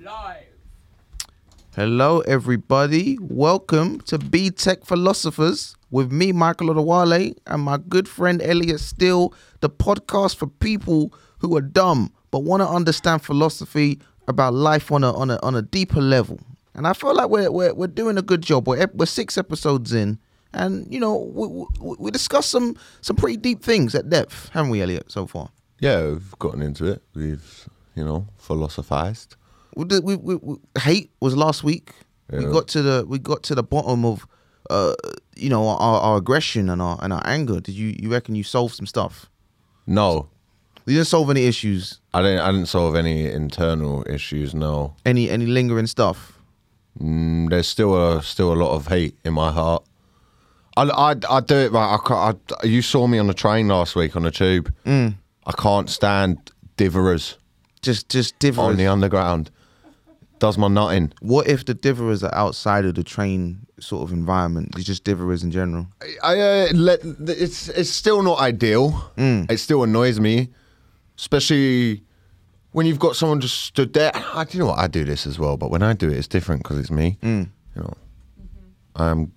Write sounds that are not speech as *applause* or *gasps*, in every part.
live. Hello, everybody. Welcome to BTEC Philosophers with me, Michael Odewale, and my good friend Elliot Steel, the podcast for people who are dumb but want to understand philosophy about life on a on a on a deeper level. And I feel like we're we're, we're doing a good job. We're we're six episodes in, and you know we, we, we discussed some some pretty deep things at depth, haven't we, Elliot? So far. Yeah, we've gotten into it. We've, you know, philosophized. We, did, we, we, we hate was last week. We got to the we got to the bottom of uh you know our, our aggression and our and our anger. Did you you reckon you solved some stuff? No, You didn't solve any issues, I didn't. I didn't solve any internal issues. No, any any lingering stuff. mm, there's still a still a lot of hate in my heart. I, I, I do it right. I, I, you saw me on the train last week on the tube. Mm. I can't stand diverers Just just on the underground. Does my nutting. What if the diverers are outside of the train sort of environment? It's just diverers in general. I uh, let it's it's still not ideal. Mm. It still annoys me, especially when you've got someone just stood there. I do you know what I do this as well, but when I do it, it's different because it's me. Mm. You know, I'm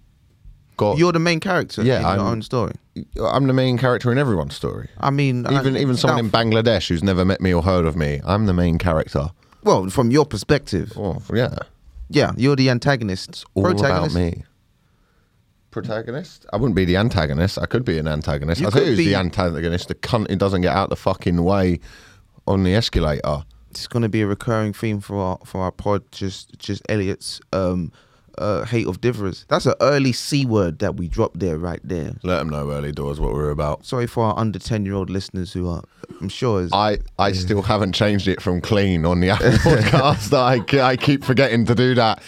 got. You're the main character Yeah, in I'm- own story. I'm the main character in everyone's story. I mean, Even I- even someone in Bangladesh who's never met me or heard of me, I'm the main character. Well, from your perspective, Oh yeah, yeah, you're the antagonist, all about protagonist. me. Protagonist? I wouldn't be the antagonist. I could be an antagonist. You I think who's be- the antagonist? The cunt who doesn't get out the fucking way on the escalator. it's going to be a recurring theme for our for our pod. Just just Elliot's um, uh, hate of diverers. That's an early c word that we dropped there, right there. Let them know early doors what we're about. Sorry for our under ten year old listeners who are, I'm sure, is I, I still haven't changed it from clean on the Apple *laughs* podcast. I, I keep forgetting to do that.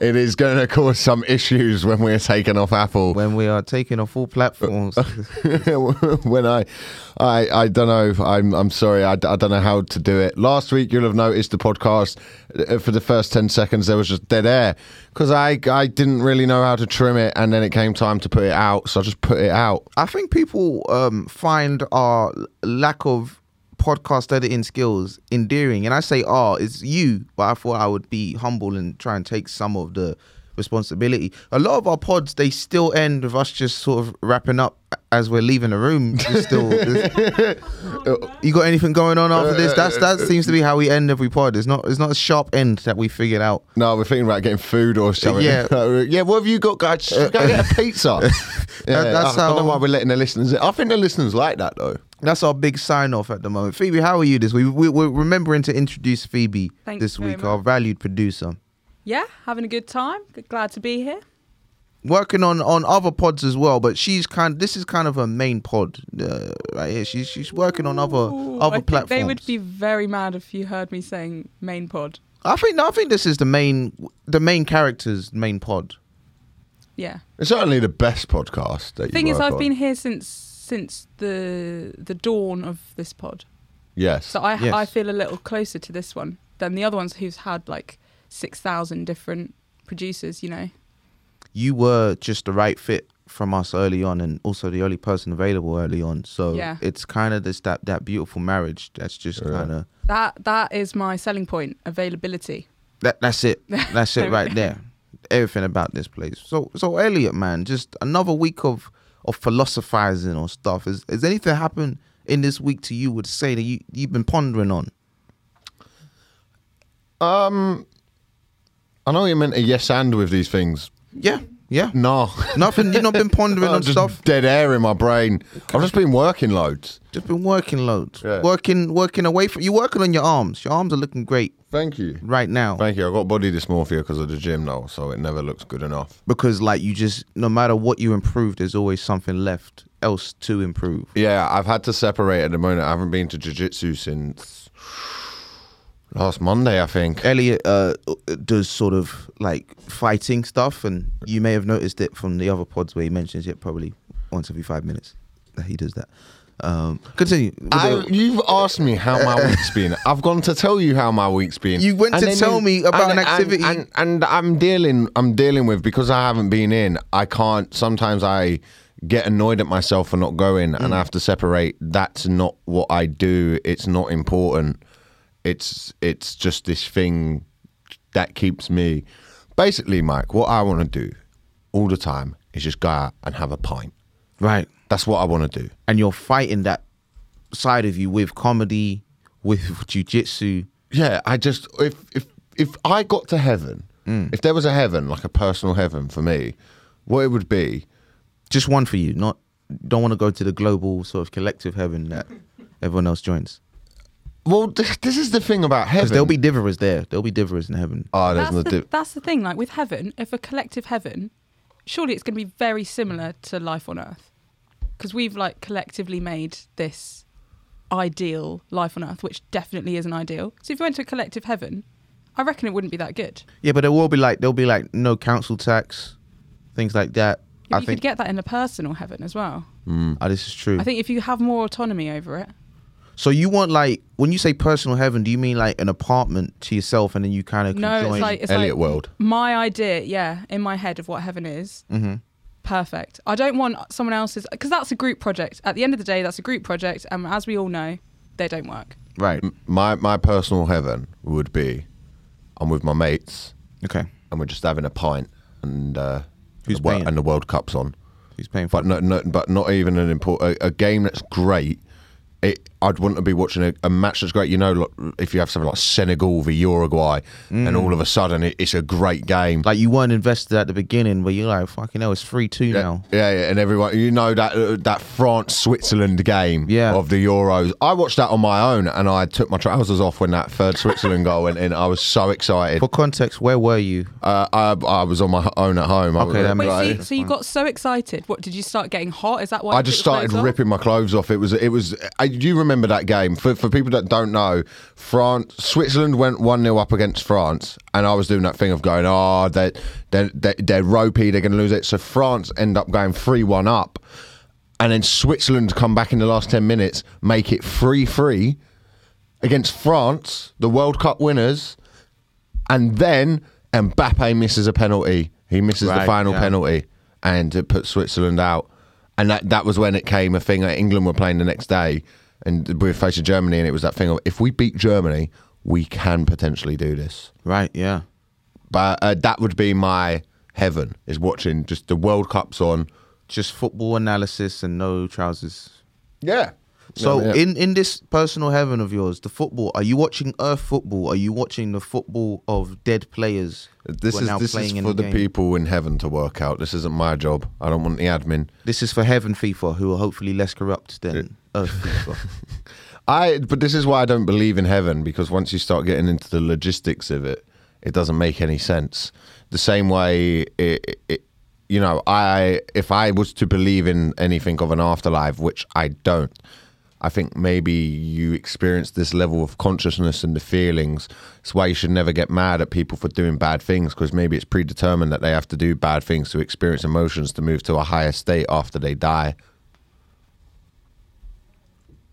It is going to cause some issues when we're taken off Apple. when we are taking off all platforms. *laughs* when I, I, I don't know. I'm, I'm sorry. I, I don't know how to do it. Last week, you'll have noticed the podcast uh, for the first ten seconds there was just dead air because I, I didn't really know how to trim it, and then it came time to put it out, so I just put it out. I think people um, find our lack of podcast editing skills endearing, and I say "ah," it's you, but I thought I would be humble and try and take some of the responsibility. A lot of our pods they still end with us just sort of wrapping up as we're leaving the room. Still, *laughs* you got anything going on after this? That's that seems to be how we end every pod. It's not it's not a sharp end that we figured out. No, we're thinking about getting food or something. Yeah. *laughs* yeah. What have you got, guys? Go get a *laughs* pizza. yeah, that's I don't know how- why we're letting the listeners. In. I think the listeners like that though. That's our big sign off at the moment. Phoebe, how are you this week? We, we're remembering to introduce Phoebe Thanks this very week, our valued producer. Yeah, having a good time. Glad to be here. Working on, on other pods as well, but she's kind. This is kind of her main pod uh, right here. She's she's working on other other I think platforms. They would be very mad if you heard me saying main pod. I think I think this is the main the main character's main pod. Yeah. It's certainly the best podcast. That you Thing is, I've on. been here since since the the dawn of this pod, Yes. so I Yes. I feel a little closer to this one than the other ones who's had like six thousand different producers. You know. You were just the right fit from us early on, and also the only person available early on. So Yeah. it's kind of this that that beautiful marriage. That's just Yeah. kind of That that is my selling point: availability. That that's it. *laughs* That's it right there. Everything about this place. So so Elliot, man, just another week of of philosophizing or stuff. Is has anything happened in this week to you would say that you you've been pondering on? um, I know you meant a yes and with these things. Yeah, yeah. No. Nothing. You've not been pondering *laughs* on just stuff. dead air in my brain. I've just been working loads. Just been working loads. Yeah. Working working away from you. Working on your arms. Your arms are looking great Thank you. right now. Thank you. I got body dysmorphia because of the gym now, so it never looks good enough. Because like you just no matter what you improve, there's always something left else to improve. Yeah, I've had to separate at the moment. I haven't been to jiu-jitsu since last Monday, I think. Elliot uh, does sort of like fighting stuff, and you may have noticed it from the other pods where he mentions it probably once every five minutes. that He does that. Um, continue. I, you've asked me how my week's been. I've gone to tell you how my week's been. You went to then tell me about an activity. and, and, I'm dealing. I'm dealing with because I haven't been in. I can't. Sometimes I get annoyed at myself for not going, Mm. and I have to separate. That's not what I do. It's not important. It's it's just this thing that keeps me. Basically, Mike, what I want to do all the time is just go out and have a pint. Right. That's what I want to do. And you're fighting that side of you with comedy, with jujitsu. Yeah, I just if if if I got to heaven, mm. if there was a heaven like a personal heaven for me, what it would be. Just one for you. Not don't want to go to the global sort of collective heaven that *laughs* everyone else joins. Well, this, this is the thing about heaven. Because there'll be diverers there. There'll be diverers in heaven. Oh, there's That's no the, di- that's the thing. Like with heaven, if a collective heaven, surely it's going to be very similar to life on Earth, because we've like collectively made this ideal life on Earth, which definitely isn't ideal. So if you went to a collective heaven, I reckon it wouldn't be that good. Yeah, but there will be like there'll be like no council tax, things like that. Yeah, I you think could get that in a personal heaven as well. oh, this is true. I think if you have more autonomy over it, so you want like when you say personal heaven, do you mean like an apartment to yourself and then you kind of no, join? it's like it's Elliot like world. my idea, yeah, in my head of what heaven is. Mhm. Perfect. I don't want someone else's because that's a group project. At the end of the day, that's a group project, and as we all know, they don't work. right. my my personal heaven would be, I'm with my mates Okay. and we're just having a pint and uh, Who's the, paying? and the World Cup's on. Who's paying for? but no, no, but not even an important a, a game that's great. It, I'd want to be watching a, a match that's great. You know, like, if you have something like Senegal v Uruguay, and all of a sudden it, it's a great game. Like you weren't invested at the beginning, but you're like, fucking hell, it's three two yeah, now. yeah, yeah, and everyone, you know that uh, that France Switzerland game Yeah. of the Euros. I watched that on my own, and I took my trousers off when that third Switzerland goal went in. I was so excited. For context, where were you? Uh, I, I was on my own at home. Okay, was, that Wait, makes so, you, so you got so excited. What did you start getting hot? Is that why? I just started clothes off? ripping my clothes off. It was it was. I, do you remember that game? For for people that don't know, France Switzerland went one 0 up against France, and I was doing that thing of going, oh, they they they they're ropey, they're going to lose it. So France end up going three one up, and then Switzerland come back in the last ten minutes, make it three three against France, the World Cup winners, and then Mbappe misses a penalty. He misses the final yeah. penalty, and it puts Switzerland out. And that that was when it came a thing. that England were playing the next day, and we were facing Germany, and it was that thing of if we beat Germany, we can potentially do this. Right. Yeah. But uh, that would be my heaven is watching just the World Cups on. Just football analysis and no trousers. Yeah. So Yeah, yeah. in in this personal heaven of yours, the football, are you watching Earth football? Are you watching the football of dead players? this is this is playing in for the game? people in heaven to work out. This isn't my job. I don't want the admin. This is for Heaven FIFA, who are hopefully less corrupt than *laughs* Earth FIFA. *laughs* I but this is why I don't believe in heaven because once you start getting into the logistics of it, it doesn't make any sense. The same way, it, it, you know, I if I was to believe in anything of an afterlife, which I don't, I think maybe you experience this level of consciousness and the feelings. It's why you should never get mad at people for doing bad things because maybe it's predetermined that they have to do bad things to experience emotions to move to a higher state after they die.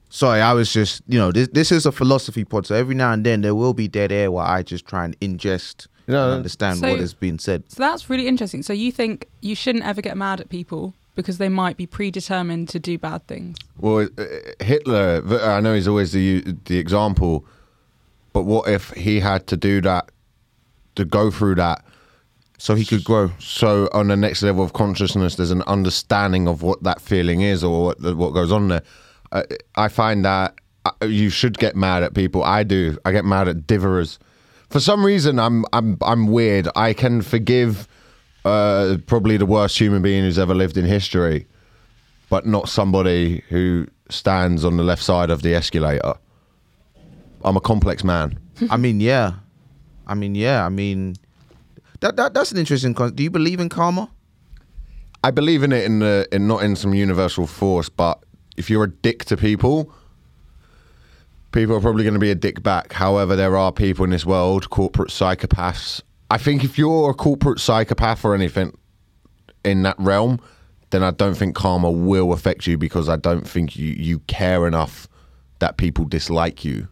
Sorry, I was just, you know, this this is a philosophy pod, so every now and then there will be dead air where I just try and ingest No, and no. understand So- what is being said. So that's really interesting. So you think you shouldn't ever get mad at people because they might be predetermined to do bad things? Well, uh, Hitler, I know he's always the the example, but what if he had to do that, to go through that, So he could grow. so on the next level of consciousness, there's an understanding of what that feeling is or what, what goes on there. Uh, I find that uh, you should get mad at people. I do. I get mad at diverers. For some reason, I'm I'm I'm weird. I can forgive uh, probably the worst human being who's ever lived in history, but not somebody who stands on the left side of the escalator. I'm a complex man. I mean, yeah. I mean, yeah. I mean, that, that that's an interesting. Con- Do you believe in karma? I believe in it in the in not in some universal force, but if you're a dick to people, people are probably going to be a dick back. However, there are people in this world, corporate psychopaths. I think if you're a corporate psychopath or anything in that realm, then I don't think karma will affect you because I don't think you you care enough that people dislike you.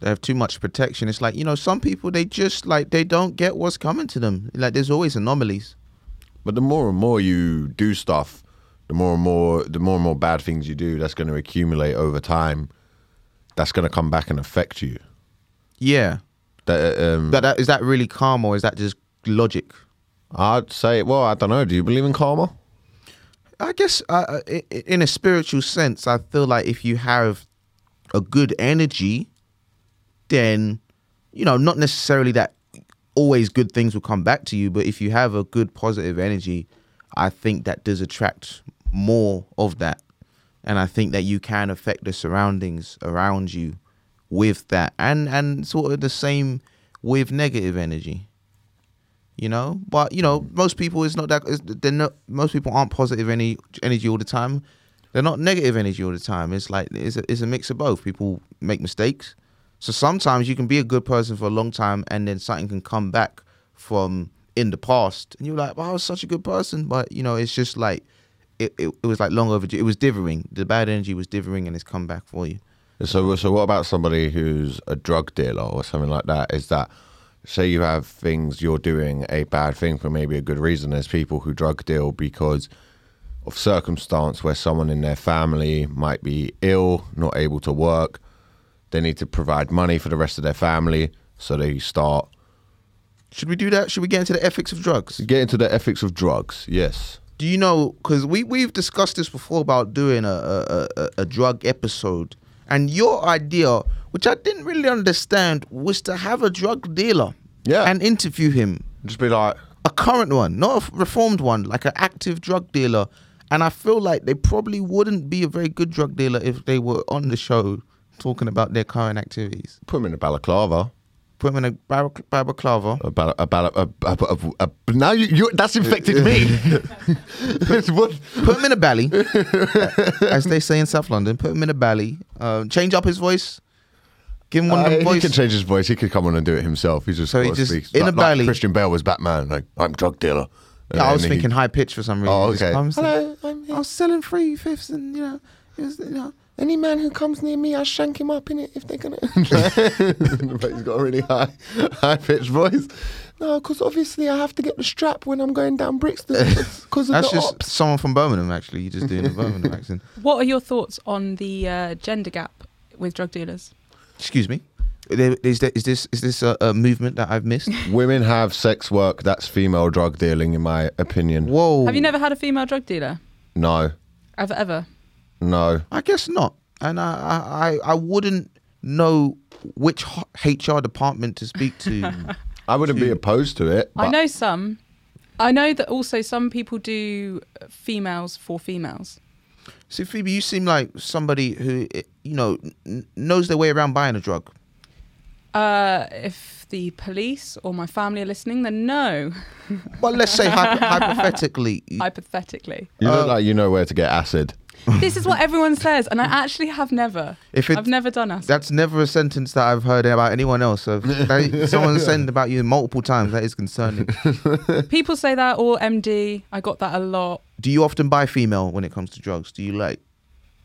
They have too much protection. It's like you know, some people they just like they don't get what's coming to them. Like there's always anomalies. But the more and more you do stuff, the more and more the more and more bad things you do, that's going to accumulate over time. That's going to come back and affect you. Yeah, That, um, That, that is that really karma or is that just logic? I'd say, well, I don't know. Do you believe in karma? I guess uh, i- in a spiritual sense, I feel like if you have a good energy, then you know, not necessarily that always good things will come back to you, but if you have a good positive energy, I think that does attract more of that. And I think that you can affect the surroundings around you with that. And and sort of the same with negative energy. You know? But you know, most people is not that they're not most people aren't positive any energy all the time. They're not negative energy all the time. It's like it's a, it's a mix of both. People make mistakes. So sometimes you can be a good person for a long time and then something can come back from in the past and you're like, well, I was such a good person. But you know, it's just like it, it, it was like long overdue. It was dithering. The bad energy was dithering and it's come back for you. So, so what about somebody who's a drug dealer or something like that? Is that say you have things you're doing a bad thing for maybe a good reason? There's people who drug deal because of circumstance where someone in their family might be ill, not able to work. They need to provide money for the rest of their family, so they start Should we do that? Should we get into the ethics of drugs? get into the ethics of drugs. Yes. Do you know? Because we we've discussed this before about doing a a, a a drug episode, and your idea, which I didn't really understand, was to have a drug dealer, Yeah. and interview him, Just be like, a current one, not a reformed one, like an active drug dealer. And I feel like they probably wouldn't be a very good drug dealer if they were on the show talking about their current activities. put them in a balaclava. Put him in a bar- balaclava. A bala, a a, a, a, a, a- now you, you that's infected me. *laughs* What- Put him in a belly, as they say in South London. Put him in a belly. Uh, change up his voice. Give him one of Uh, the he voice. can change his voice. He could come on and do it himself. He's just So he just- speak- in like, a belly. Like Christian Bale was Batman. Like I'm drug dealer. And Yeah, I was then he- thinking high pitch for some reason. Oh, okay. Hello, I'm I was selling free fifths, and you know, it was, you know. Any man who comes near me, I shank him up in it if they're gonna. *laughs* *laughs* but he's got a really high, high pitched voice. No, because obviously I have to get the strap when I'm going down Brixton *laughs* because of That's the just ops. someone from Birmingham. Actually, you're just doing a Birmingham accent. What are your thoughts on the uh, gender gap with drug dealers? Excuse me. There- Is, there, is this is this a, a movement that I've missed? Women have sex work. That's female drug dealing, in my opinion. Whoa. Have you never had a female drug dealer? No, Ever, ever? No. I guess not. And I I, I, I wouldn't know which HR department to speak to. *laughs* I wouldn't be opposed to it. I know some. I know that also some people do females for females. See, Phoebe, you seem like somebody who you know n- knows their way around buying a drug. Uh, if the police or my family are listening, then no, Well, let's say hypo- *laughs* hypothetically. hypothetically. You look Uh, like you know where to get acid. This is what everyone says, and I actually have never. If it, I've never done acid. That's never a sentence that I've heard about anyone else. So if *laughs* that, someone said about you multiple times. That is concerning. *laughs* People say that, or MD. I got that a lot. Do you often buy female when it comes to drugs? Do you like,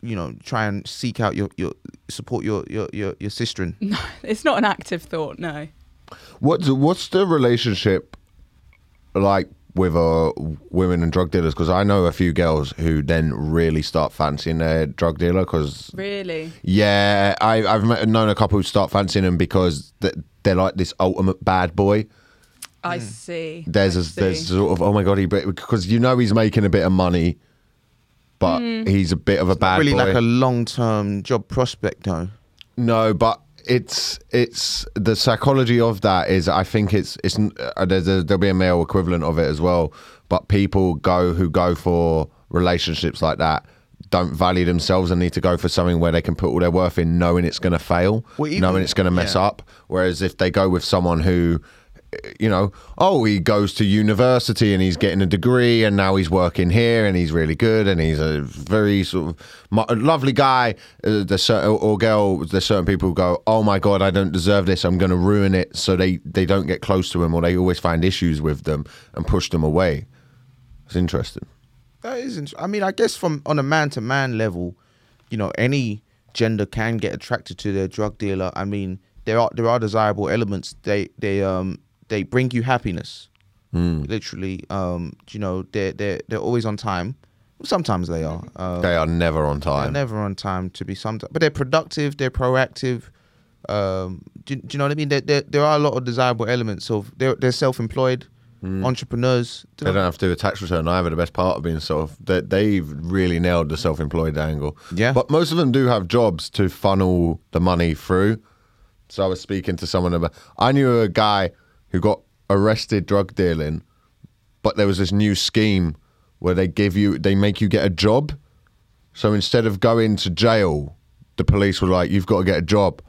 you know, try and seek out your your support your your your, your sister? *laughs* No, it's not an active thought, no. What's what's the relationship like with uh, women and drug dealers? Because I know a few girls who then really start fancying their drug dealer. Because Really? yeah, I, I've met, known a couple who start fancying them because th- they're like this ultimate bad boy. I see. There's I a, there's see. sort of oh my god, he because you know he's making a bit of money, but Hmm. he's a bit of a bad really boy. like a long term job prospect, though. No, but it's it's the psychology of that is I think it's it's uh, there's a, there'll be a male equivalent of it as well. But people go who go for relationships like that don't value themselves and need to go for something where they can put all their worth in, knowing it's going to fail, Well, even- knowing it's going to mess yeah. up. Whereas if they go with someone who you know, oh, he goes to university and he's getting a degree, and now he's working here, and he's really good, and he's a very sort of lovely guy. Uh, certain or girl. There's certain people who go, oh my god, I don't deserve this. I'm going to ruin it, so they they don't get close to him, or they always find issues with them and push them away. It's interesting. That is interesting. I mean, I guess from on a man to man level, you know, any gender can get attracted to their drug dealer. I mean, there are there are desirable elements. They they um they bring you happiness. Literally, um, you know, they're they they're always on time. Sometimes they are. Uh, They are never on they're time. never on time to be sometimes, but they're productive. They're proactive. Um, do, do you know what I mean? There, there, there are a lot of desirable elements of they're they're self-employed entrepreneurs. Do They know- don't have to do a tax return either. The best part of being self, they, they've really nailed the self-employed angle. Yeah. but most of them do have jobs to funnel the money through. So I was speaking to someone about. I knew a guy who got arrested drug dealing, but there was this new scheme where they give you, they make you get a job. So instead of going to jail, the police were like, "You've got to get a job,"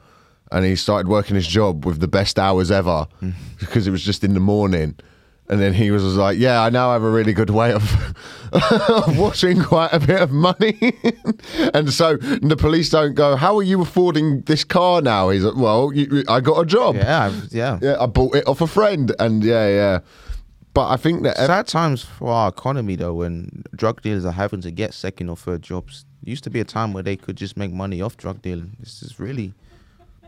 and he started working his job with the best hours ever mm. because it was just in the morning. And then he was like, "Yeah, I now have a really good way of, *laughs* of washing quite a bit of money." *laughs* and so the police don't go, "How are you affording this car now?" He's like, "Well, you, I got a job. Yeah, yeah. yeah, I bought it off a friend." And yeah, yeah. But I think that Sad times for our economy though, when drug dealers are having to get second or third jobs. Used to be a time where they could just make money off drug dealing. This is really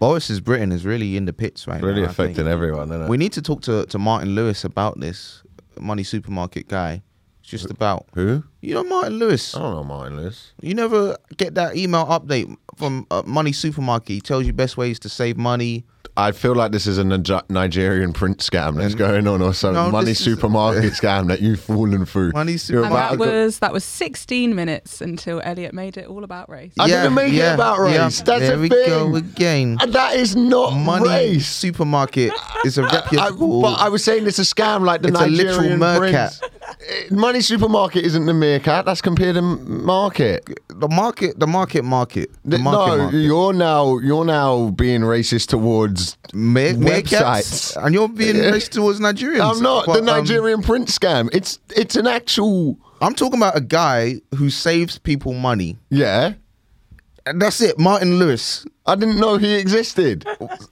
Boris's Britain is really in the pits right really now. Think. affecting everyone, isn't it? We need to talk to, to Martin Lewis about this money supermarket guy. It's just about Who? you know Martin Lewis. I don't know Martin Lewis. You never get that email update from uh, Money Supermarket. He tells you best ways to save money. I feel like this is a Nige- Nigerian print scam that's going on, or some No, money this is- supermarket *laughs* scam that you've fallen through. Money Supermarket. That was that was 16 minutes until Elliot made it all about race. I didn't make it about race. That's there a we thing. go again. And that is not Money race. Supermarket is a *laughs* I, reputable. but I was saying it's a scam like the It's a literal Nigerian meerkat. prince. Eh, Money supermarket isn't the meerkat. That's Compare the Market. the market, the market, market. The market, no, market. you're now you're now being racist towards Websites. and you're being racist towards Nigerians. I'm not But, the um, Nigerian print scam. It's it's an actual I'm talking about a guy who saves people money, yeah. And that's it. Martin Lewis, I didn't know he existed.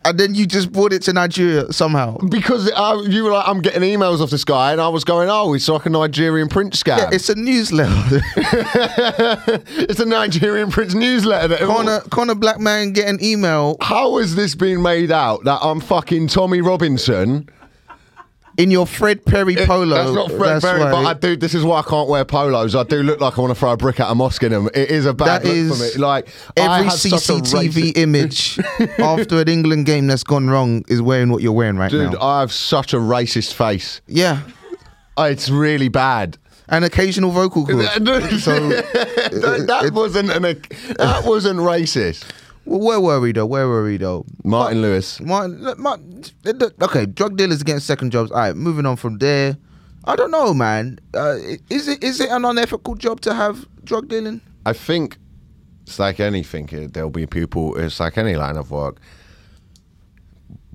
and then you just brought it to Nigeria somehow. Because I, you were like, I'm getting emails off this guy, and I was going, oh, he's like a Nigerian print scam. Yeah, it's a newsletter. *laughs* it's a Nigerian print newsletter. That Connor, Connor Black man get an email How has this been made out that I'm fucking Tommy Robinson? In your Fred Perry polo. That's not Fred That's Perry, but. I do. This is why I can't wear polos. I do look like I want to throw a brick at a mosque in them. It is a bad That look is for me. Like Every have such a CCTV image *laughs* after an England game that's gone wrong is wearing what you're wearing right dude. now. Dude, I have such a racist face. yeah, Oh, It's really bad. an occasional vocal cord. *laughs* so, that, that wasn't an. That wasn't racist. Well, where were we though? Where were we though? Martin Lewis. Martin, look, Martin, okay, drug dealers getting second jobs. All right, moving on from there. I don't know, man. Uh, is it is it an unethical job to have drug dealing? I think it's like anything. There'll be people. It's like any line of work.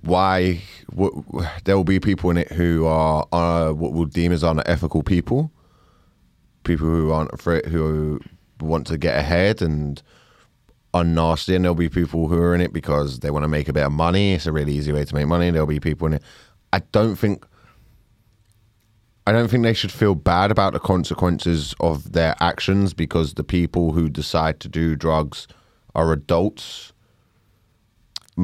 Why w- w- there will be people in it who are uh, what we'll deem as unethical people, people who aren't afraid, who want to get ahead and are nasty, and there'll be people who are in it because they want to make a bit of money. It's a really easy way to make money. There'll be people in it. I don't think. I don't think they should feel bad about the consequences of their actions because the people who decide to do drugs are adults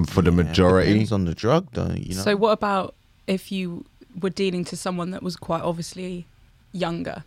for the majority. Depends on the drug, though. You know. So what about if you were dealing to someone that was quite obviously younger?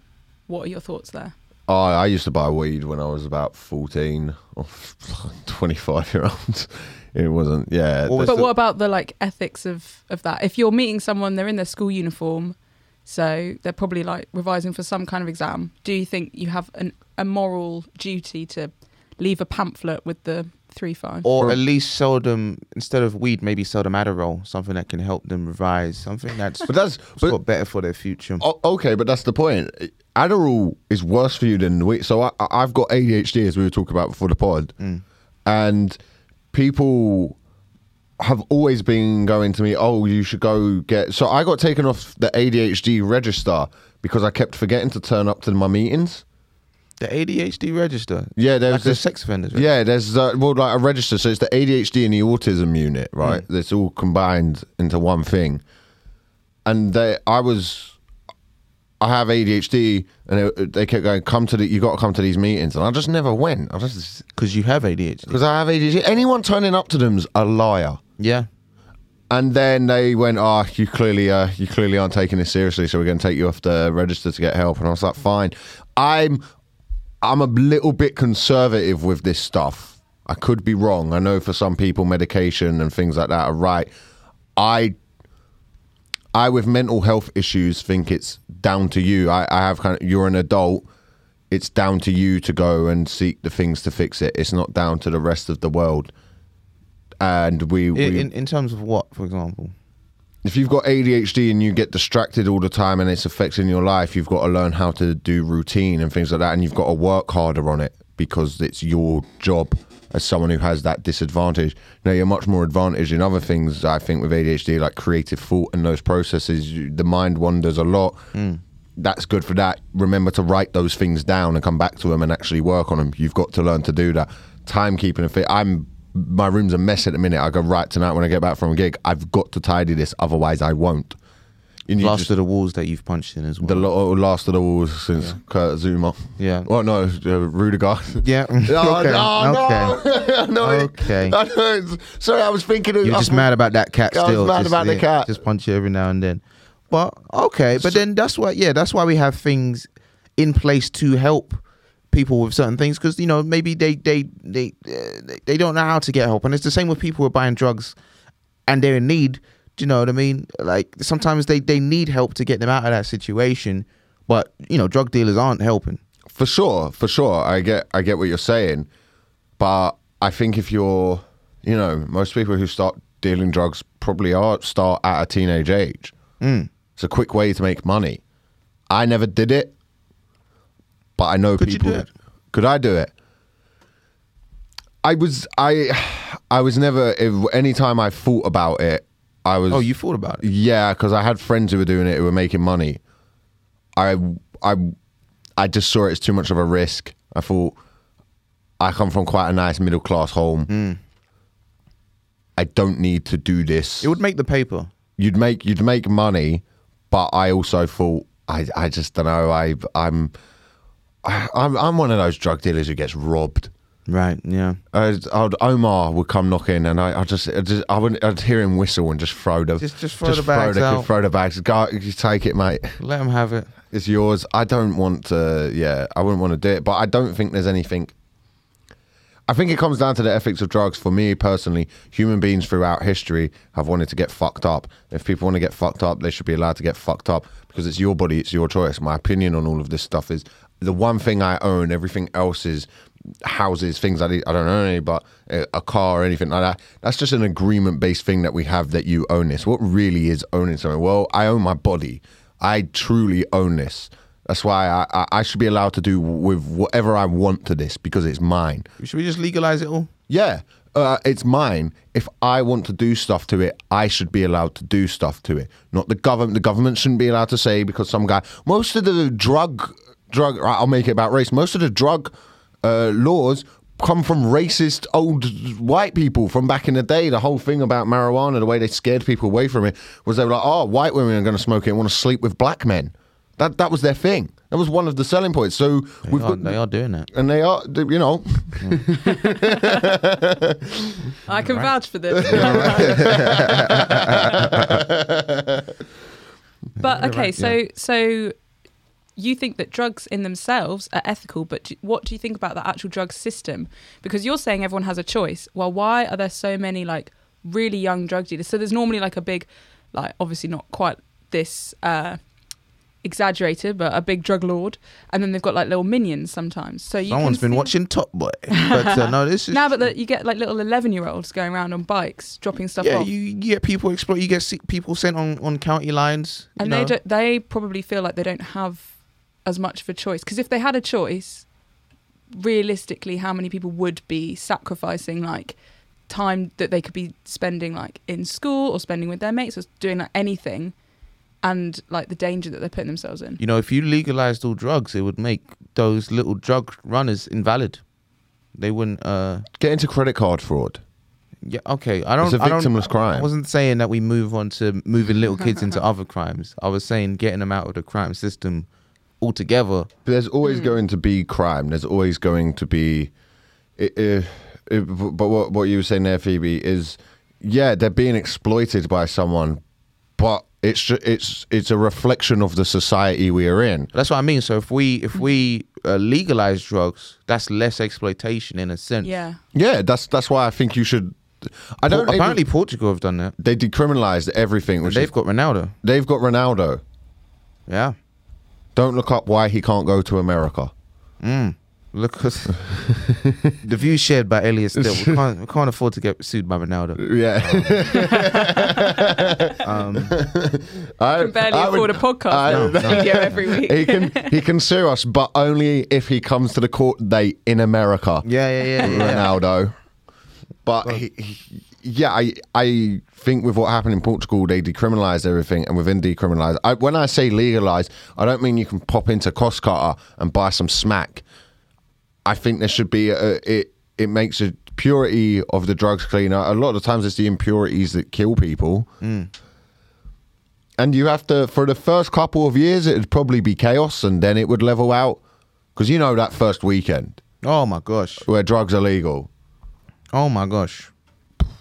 What are your thoughts there? Oh, I used to buy weed when I was about 14 or *laughs* 25 year old. It wasn't, yeah. What was But the- what about the like ethics of of that? If you're meeting someone, they're in their school uniform, so they're probably like revising for some kind of exam. Do you think you have an a moral duty to leave a pamphlet with the three five? or at least sell them instead of weed, maybe sell them Adderall, something that can help them revise, something that's but that's, but, got better for their future. Okay, but that's the point. Adderall is worse for you than weed. So I, I- I've got ADHD, as we were talking about before the pod, mm. and people have always been going to me, "Oh, you should go get." So I got taken off the ADHD register because I kept forgetting to turn up to my meetings. The ADHD register. Yeah, there's like the sex offenders. right? Yeah, there's uh, well, like a register. So it's the ADHD and the autism unit, right? Mm. That's all combined into one thing. And they, I was, I have ADHD, and they, they kept going, "Come to the, you got to come to these meetings," and I just never went. I just because you have ADHD. because I have ADHD. Anyone turning up to them's a liar. Yeah. And then they went, "Oh, you clearly, uh, you clearly aren't taking this seriously, so we're going to take you off the register to get help." And I was like, "Fine." I'm, I'm a little bit conservative with this stuff I could be wrong. I know for some people, medication and things like that are right. I, I with mental health issues think it's down to you. I, I have kind of you're an adult. It's down to you to go and seek the things to fix it. It's not down to the rest of the world. And we, we in, in terms of what, for example? If you've got ADHD and you get distracted all the time and it's affecting your life, you've got to learn how to do routine and things like that, and you've got to work harder on it because it's your job as someone who has that disadvantage. Now you're much more advantaged in other things. I think with ADHD, like creative thought and those processes, you, the mind wanders a lot. Hmm. That's good for that. Remember to write those things down and come back to them and actually work on them. You've got to learn to do that. Timekeeping and fit. I'm my room's a mess at the minute. I go right tonight when I get back from a gig. I've got to tidy this, otherwise I won't. And you Last just- of the walls that you've punched in as well. the lo- last of the walls since Kurt Zouma. Yeah. Well, no, uh, Rudiger. yeah. *laughs* *laughs* Oh, okay. no, okay. *laughs* no. no, it- Okay. I know. Sorry, I was thinking. Of, You're just thought- mad about that cat I was mad just, about the cat. Just punch you every now and then. But okay, but then that's why yeah, that's why we have things in place to help people with certain things because you know maybe they they they they- they don't know how to get help and it's the same with people who are buying drugs and they're in need do you know what i mean like sometimes they they need help to get them out of that situation but you know drug dealers aren't helping For sure, for sure. I get I get what you're saying. But I think if you're you know, most people who start dealing drugs probably are start at a teenage age. Mm. It's a quick way to make money. I never did it. But I know Could you people do it? could I do it? I was I I was never if anytime I thought about it, I was oh you thought about it yeah, because I had friends who were doing it who were making money. I I I just saw it as too much of a risk. I thought I come from quite a nice middle class home. Hmm. I don't need to do this. it would make the paper you'd make you'd make money, but I also thought I I just don't know. I I'm I'm I'm one of those drug dealers who gets robbed. right yeah I'd, I'd, Omar would come knocking, and I, I just, I just, I would, I'd hear him whistle and just throw the, Just- just throw the bags the, out. throw the bags. Go, you take it, mate. let him have it It's yours. I don't want to. Yeah, I wouldn't want to do it, but I don't think there's anything. I think it comes down to the ethics of drugs. For me personally, human beings throughout history have wanted to get fucked up. If people want to get fucked up, they should be allowed to get fucked up because it's your body, it's your choice. My opinion on all of this stuff is the one thing I own. Everything else is houses, things I, I don't own any, but a car or anything like that. That's just an agreement based thing that we have that you own this. What really is owning something? Well, I own my body. I truly own this. That's why I, I, I should be allowed to do with whatever I want to this because it's mine. should we just legalize it all Yeah, uh, it's mine. If I want to do stuff to it, I should be allowed to do stuff to it. Not the government. The government shouldn't be allowed to say because some guy. Most of the drug, drug. right, I'll make it about race. Most of the drug uh, laws come from racist old white people from back in the day. The whole thing about marijuana, the way they scared people away from it, was they were like, "Oh, white women are going to smoke it and want to sleep with black men." That that was their thing. That was one of the selling points. So they, we've are, got. they are doing that and they are, you know, I can vouch for this. *laughs* but *laughs* okay, right, so so you think that drugs in themselves are ethical, but do, what do you think about the actual drug system? Because you're saying everyone has a choice. Well, why are there so many like really young drug dealers? So there's normally like a big, like obviously not quite this uh, exaggerated, but a big drug lord, and then they've got like little minions sometimes. So you Someone's been watching Top Boy. *laughs* But uh, no, this is *laughs* Now, but that you get like little eleven-year-olds going around on bikes, dropping stuff yeah, off. you, you get people exploit. You get people sent on, on county lines. and know. they don't, they probably feel like they don't have as much of a choice because if they had a choice realistically how many people would be sacrificing like time that they could be spending like in school or spending with their mates or doing like anything and like the danger that they're putting themselves in You know, if you legalized all drugs, it would make those little drug runners invalid. They wouldn't. uh get into credit card fraud. Yeah, okay. I don't. It's a I don't- victimless crime. I wasn't saying that we move on to moving little kids into *laughs* other crimes. I was saying getting them out of the crime system altogether. There's always Hmm. going to be crime. There's always going to be. i i i- but what what you were saying there, Phoebe, is yeah, they're being exploited by someone, but It's ju- it's it's a reflection of the society we are in. That's what I mean. So if we if we uh, legalize drugs, that's less exploitation in a sense. Yeah. Yeah, that's that's why I think you should. I don't. Por- apparently even- Portugal have done that. they decriminalized everything. Which they've they've got. got Ronaldo. They've got Ronaldo. Yeah. Don't look up why he can't go to America. Mm. Look, *laughs* the view shared by Elliot Steel. We can't, we can't afford to get sued by Ronaldo. Yeah, Um, *laughs* I Can barely I afford would- a podcast I- now. no. studio every week. he can *laughs* he can sue us, but only if he comes to the court date in America. yeah, yeah, yeah, yeah. Ronaldo. But he, he- yeah, I I think with what happened in Portugal, they decriminalised everything, and within decriminalised, I, when I say legalised, I don't mean you can pop into Costcutter and buy some smack. I think there should be a, it. It makes a purity of the drugs cleaner. A lot of the times, it's the impurities that kill people. Mm. And you have to, for the first couple of years, it'd probably be chaos, and then it would level out. Because you know that first weekend Oh my gosh. where drugs are legal. Oh my gosh.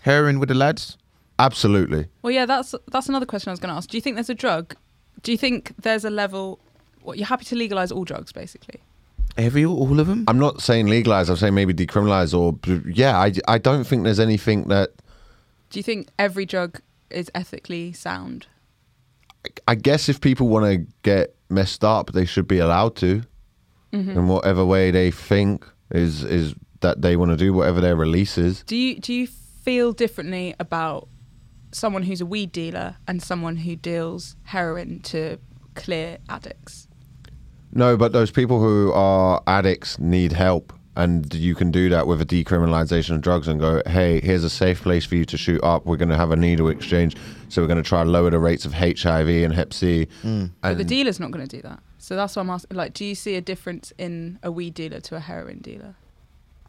Heroin with the lads. Absolutely. Well, yeah, that's that's another question I was going to ask. Do you think there's a drug? Do you think there's a level? What you're happy to legalize all drugs, basically? Every all of them. I'm not saying legalize. I'm saying maybe decriminalize or yeah. I, I don't think there's anything that Do you think every drug is ethically sound? I guess if people want to get messed up, they should be allowed to mm-hmm. in whatever way they think is is that they want to do whatever their release is. Do you do you feel differently about someone who's a weed dealer and someone who deals heroin to clear addicts? No, but those people who are addicts need help. And you can do that with a decriminalization of drugs and go, hey, here's a safe place for you to shoot up. We're going to have a needle exchange. So we're going to try and lower the rates of HIV and Hep C. Mm. But the dealer's not going to do that. So that's why I'm asking. Like, do you see a difference in a weed dealer to a heroin dealer?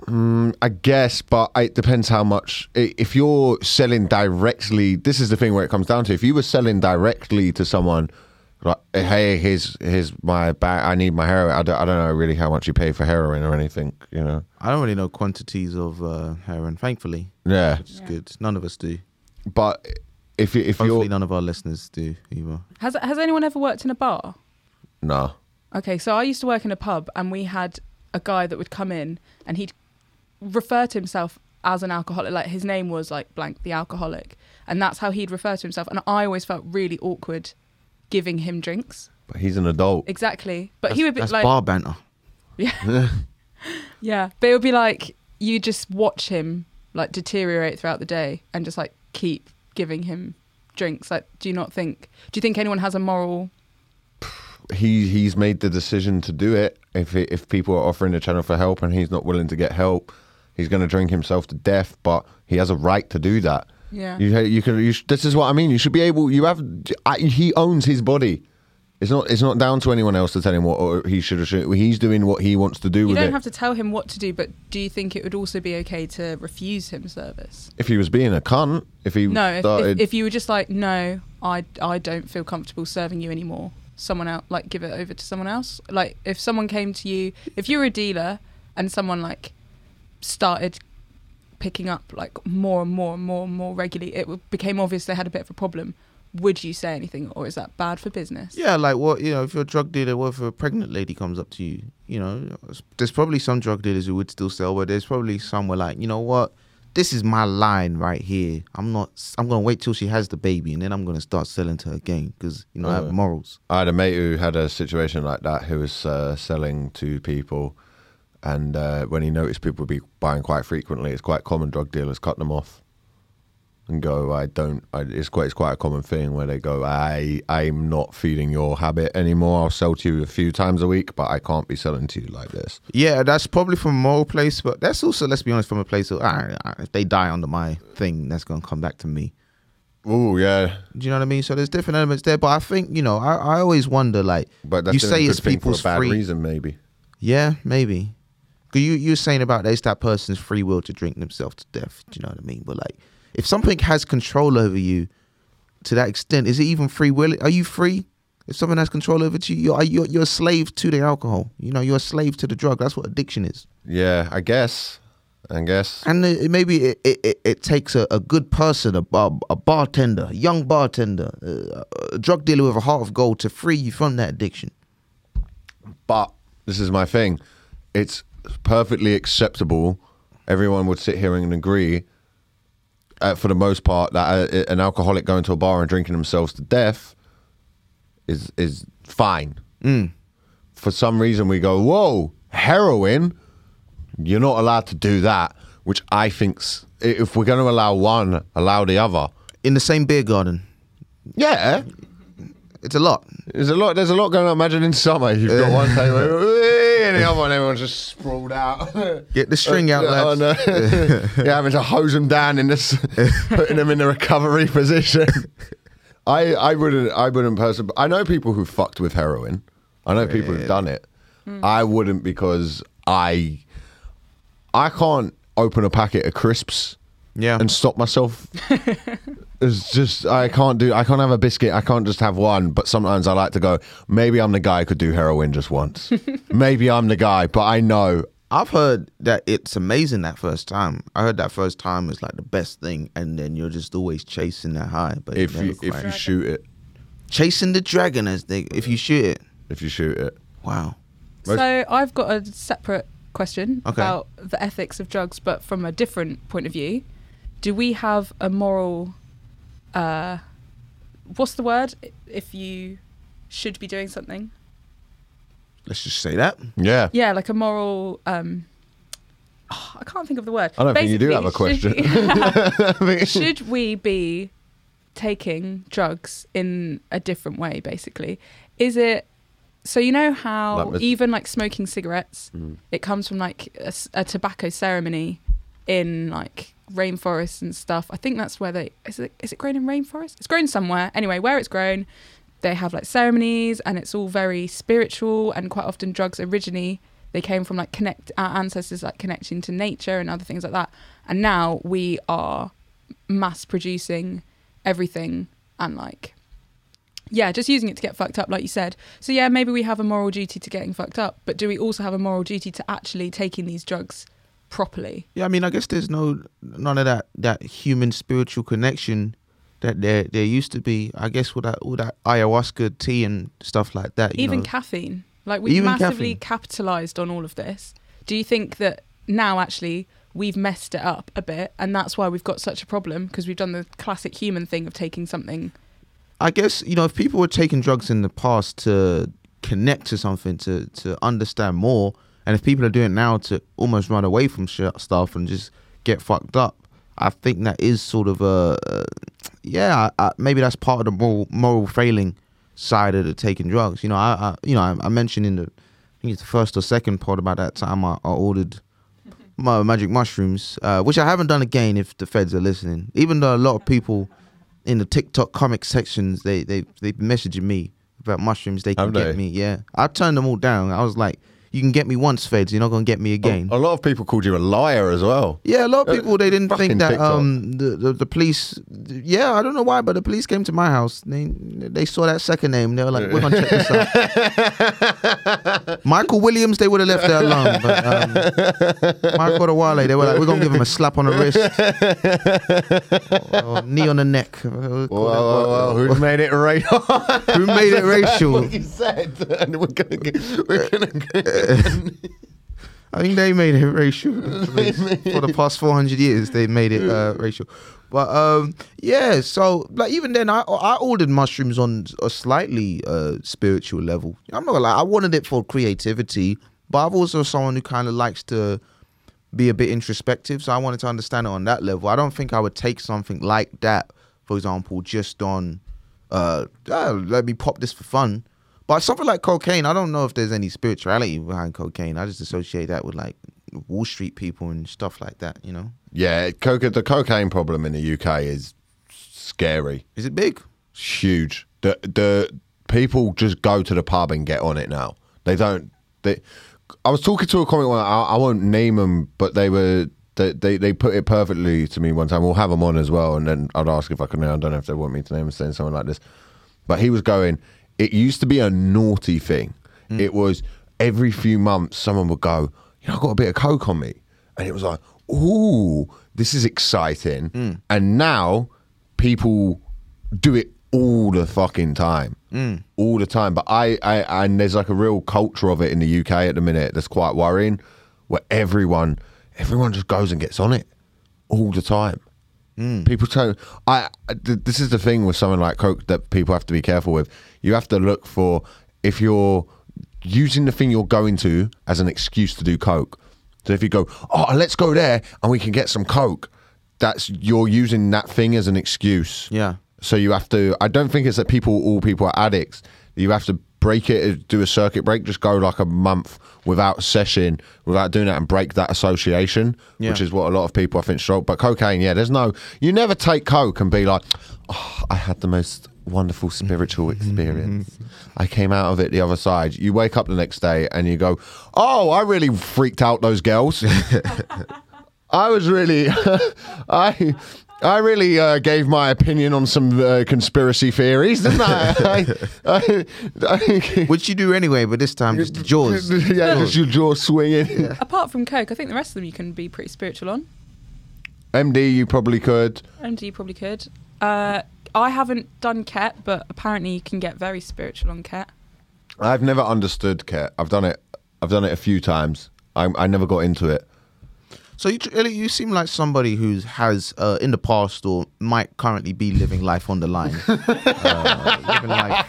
Mm, I guess, but it depends how much. If you're selling directly, this is the thing where it comes down to. If you were selling directly to someone, like, hey, here's here's my bag. I need my heroin. I don't, I don't know really how much you pay for heroin or anything. You know. I don't really know quantities of uh, heroin, thankfully, Yeah, which is Yeah. good. None of us do. but if you- if Hopefully, you're none of our listeners do either. Has Has anyone ever worked in a bar? no, Okay, so I used to work in a pub, and we had a guy that would come in, and he'd refer to himself as an alcoholic. Like his name was like blank, the alcoholic, and that's how he'd refer to himself. And I always felt really awkward giving him drinks. but he's an adult. Exactly, but That's, he would be that's like, bar banter. *laughs* *laughs* yeah, yeah. But it would be like you just watch him like deteriorate throughout the day, and just like keep giving him drinks. Like, do you not think? Do you think anyone has a moral? He he's made the decision to do it. If it, if people are offering the channel for help and he's not willing to get help, he's going to drink himself to death. But he has a right to do that. Yeah. You you can. You this is what I mean. You should be able. You have. I, he owns his body. It's not. It's not down to anyone else to tell him what or he should. He's doing what he wants to do You with don't it. have to tell him what to do, but do you think it would also be okay to refuse him service? if he was being a cunt, if he No, if, started, if, if you were just like, no, I, I don't feel comfortable serving you anymore. Someone else, like, give it over to someone else. Like, if someone came to you, if you were a dealer and someone like started picking up like more and more and more and more regularly, it became obvious they had a bit of a problem. Would you say anything, or is that bad for business? Yeah, like what you know, if you're a drug dealer, what if a pregnant lady comes up to you? You know, there's probably some drug dealers who would still sell, but there's probably some where like, you know what, this is my line right here. I'm not. I'm gonna wait till she has the baby, and then I'm gonna start selling to her again because you know I have morals. I had a mate who had a situation like that who was uh, selling to people, and uh, when he noticed people would be buying quite frequently, it's quite common drug dealers cut them off and go, "I don't." I, it's quite it's quite a common thing where they go, "I I'm not feeding your habit anymore. I'll sell to you a few times a week, but I can't be selling to you like this." Yeah, that's probably from a moral place, but that's also, let's be honest, from a place of ah, ah, if they die under my thing, that's gonna come back to me. Oh yeah, Do you know what I mean? So there's different elements there, but I think you know, I, I always wonder like, but that's you say it's thing for people's a bad free. reason, maybe. Yeah, maybe. You you're saying about it's that person's free will to drink themselves to death. Do you know what I mean? But like, if something has control over you to that extent, is it even free will? Are you free? If someone has control over you, you're you're, you're a slave to the alcohol. You know, you're a slave to the drug. That's what addiction is. Yeah, I guess. I guess. And it, maybe it, it, it, takes a, a good person, a, bar, a bartender, a young bartender, uh, a drug dealer with a heart of gold to free you from that addiction. But this is my thing. It's perfectly acceptable. Everyone would sit here and agree, uh, for the most part, that uh, an alcoholic going to a bar and drinking themselves to death is is fine. For some reason, we go, "Whoa, heroin! You're not allowed to do that." Which I think's if we're going to allow one, allow the other. In the same beer garden. Yeah, It's a lot. There's a lot. There's a lot going on. Imagine in summer, you've got *laughs* one table, the other one, everyone's just sprawled out. *laughs* Get the string out, Oh, lads. no. yeah, having to hose them down in this, *laughs* putting them in the recovery position. I, I wouldn't, I wouldn't personally. I know people who fucked with heroin. I know people who've done it. Hmm. I wouldn't because I, I can't open a packet of crisps Yeah. and stop myself. *laughs* it's just I can't do. I can't have a biscuit. I can't just have one. But sometimes I like to go. Maybe I'm the guy who could do heroin just once. *laughs* maybe I'm the guy. But I know I've heard that it's amazing that first time. I heard that first time is like the best thing, and then you're just always chasing that high. But if you if you shoot it, chasing the dragon as they, if you shoot it, if you shoot it, wow. Most- So I've got a separate question Okay. about the ethics of drugs, but from a different point of view. Do we have a moral? Uh, what's the word? If you should be doing something, Let's just say that. yeah. yeah, like a moral. Um, oh, I can't think of the word. I don't think you do have a question. Should, *laughs* *laughs* should we be taking drugs in a different way? Basically, is it? So you know how Like with- even like smoking cigarettes, Mm. it comes from like a tobacco ceremony in like rainforests and stuff. I think that's where they is it is it grown in rainforest? It's grown somewhere. Anyway, where it's grown, they have like ceremonies and it's all very spiritual and quite often drugs originally they came from like connect our ancestors like connecting to nature and other things like that. And now we are mass producing everything and like yeah, just using it to get fucked up, like you said. So yeah, maybe we have a moral duty to getting fucked up, but do we also have a moral duty to actually taking these drugs properly? Yeah, I mean, I guess there's no none of that that human spiritual connection that there there used to be. I guess with that all that ayahuasca tea and stuff like that. You Even know. caffeine. Like we've Even massively caffeine. capitalized on all of this. Do you think that now actually we've messed it up a bit and that's why we've got such a problem because we've done the classic human thing of taking something I guess you know if people were taking drugs in the past to connect to something to to understand more, and if people are doing it now to almost run away from shit stuff and just get fucked up, I think that is sort of a uh, yeah I, I, maybe that's part of the moral moral failing side of the taking drugs. You know I, I you know I, I mentioned in the I think it's the first or second pod about that time I, I ordered *laughs* my magic mushrooms, uh, which I haven't done again if the feds are listening. Even though a lot of people in the TikTok comic sections they they they messaging me about mushrooms they can Have get they? me. Yeah, I turned them all down. I was like, you can get me once, feds. You're not gonna get me again. A lot of people called you a liar as well. Yeah, a lot of people they didn't Fucking think that um the, the the police. Yeah, I don't know why, but the police came to my house. They they saw that second name. They were like, we're gonna check this out. *laughs* Michael Williams, they would have left that alone. But um, Michael Wale, they were like, we're gonna give him a slap on the wrist, or, or knee on the neck. Whoa, whoa, whoa, who made it racial? Who made it *laughs* racial? what you said. And *laughs* we're gonna get, we're gonna get, I think they made it racial *laughs* for the past four hundred years. They made it uh, racial, but um, yeah. So like even then, I I ordered mushrooms on a slightly uh, spiritual level. I'm not gonna lie, I wanted it for creativity, but I'm also someone who kind of likes to be a bit introspective. So I wanted to understand it on that level. I don't think I would take something like that, for example, just on uh, ah, let me pop this for fun. But something like cocaine, I don't know if there's any spirituality behind cocaine. I just associate that with like Wall Street people and stuff like that. You know, yeah, coca- the cocaine problem in the UK is scary. is it big? It's huge. The the people just go to the pub and get on it now. They don't. They. I was talking to a comic. One, I, I won't name them, but they were. They, they they put it perfectly to me one time. We'll have them on as well, and then I'd ask if I can. I don't know if they want me to name them saying something like this, but he was going. It used to be a naughty thing. Mm. It was every few months someone would go. You know, I've got a bit of coke on me, and it was like, ooh, this is exciting. Mm. And now people do it all the fucking time. Mm. All the time. But I, I, and there's like a real culture of it in the UK at the minute that's quite worrying where everyone, everyone just goes and gets on it all the time. Mm. People tell I. th- This is the thing with something like Coke that people have to be careful with. You have to look for if you're using the thing you're going to as an excuse to do Coke. So if you go, oh, let's go there and we can get some Coke, that's you're using that thing as an excuse. Yeah. So you have to. I don't think it's that people, all people are addicts. You have to break it, do a circuit break, just go like a month without session, without doing that, and break that association, Yeah. which is what a lot of people I think struggle. But cocaine, yeah, there's no. You never take coke and be like, oh, I had the most wonderful spiritual experience. *laughs* I came out of it the other side. You wake up the next day and you go, oh, I really freaked out those girls. *laughs* I was really, *laughs* I, I really uh, gave my opinion on some uh, conspiracy theories, didn't I? *laughs* I, I, *laughs* Which you do anyway, but this time just jaws. *laughs* yeah, just your jaw swinging. Apart from Coke, I think the rest of them you can be pretty spiritual on. MD, you probably could. MD you probably could. Uh, I haven't done Ket, but apparently you can get very spiritual on Ket. I've never understood Ket. I've done it. I've done it a few times. I, I never got into it. So you, Elliot, you seem like somebody who has uh, in the past or might currently be living life on the line. *laughs* uh, living life.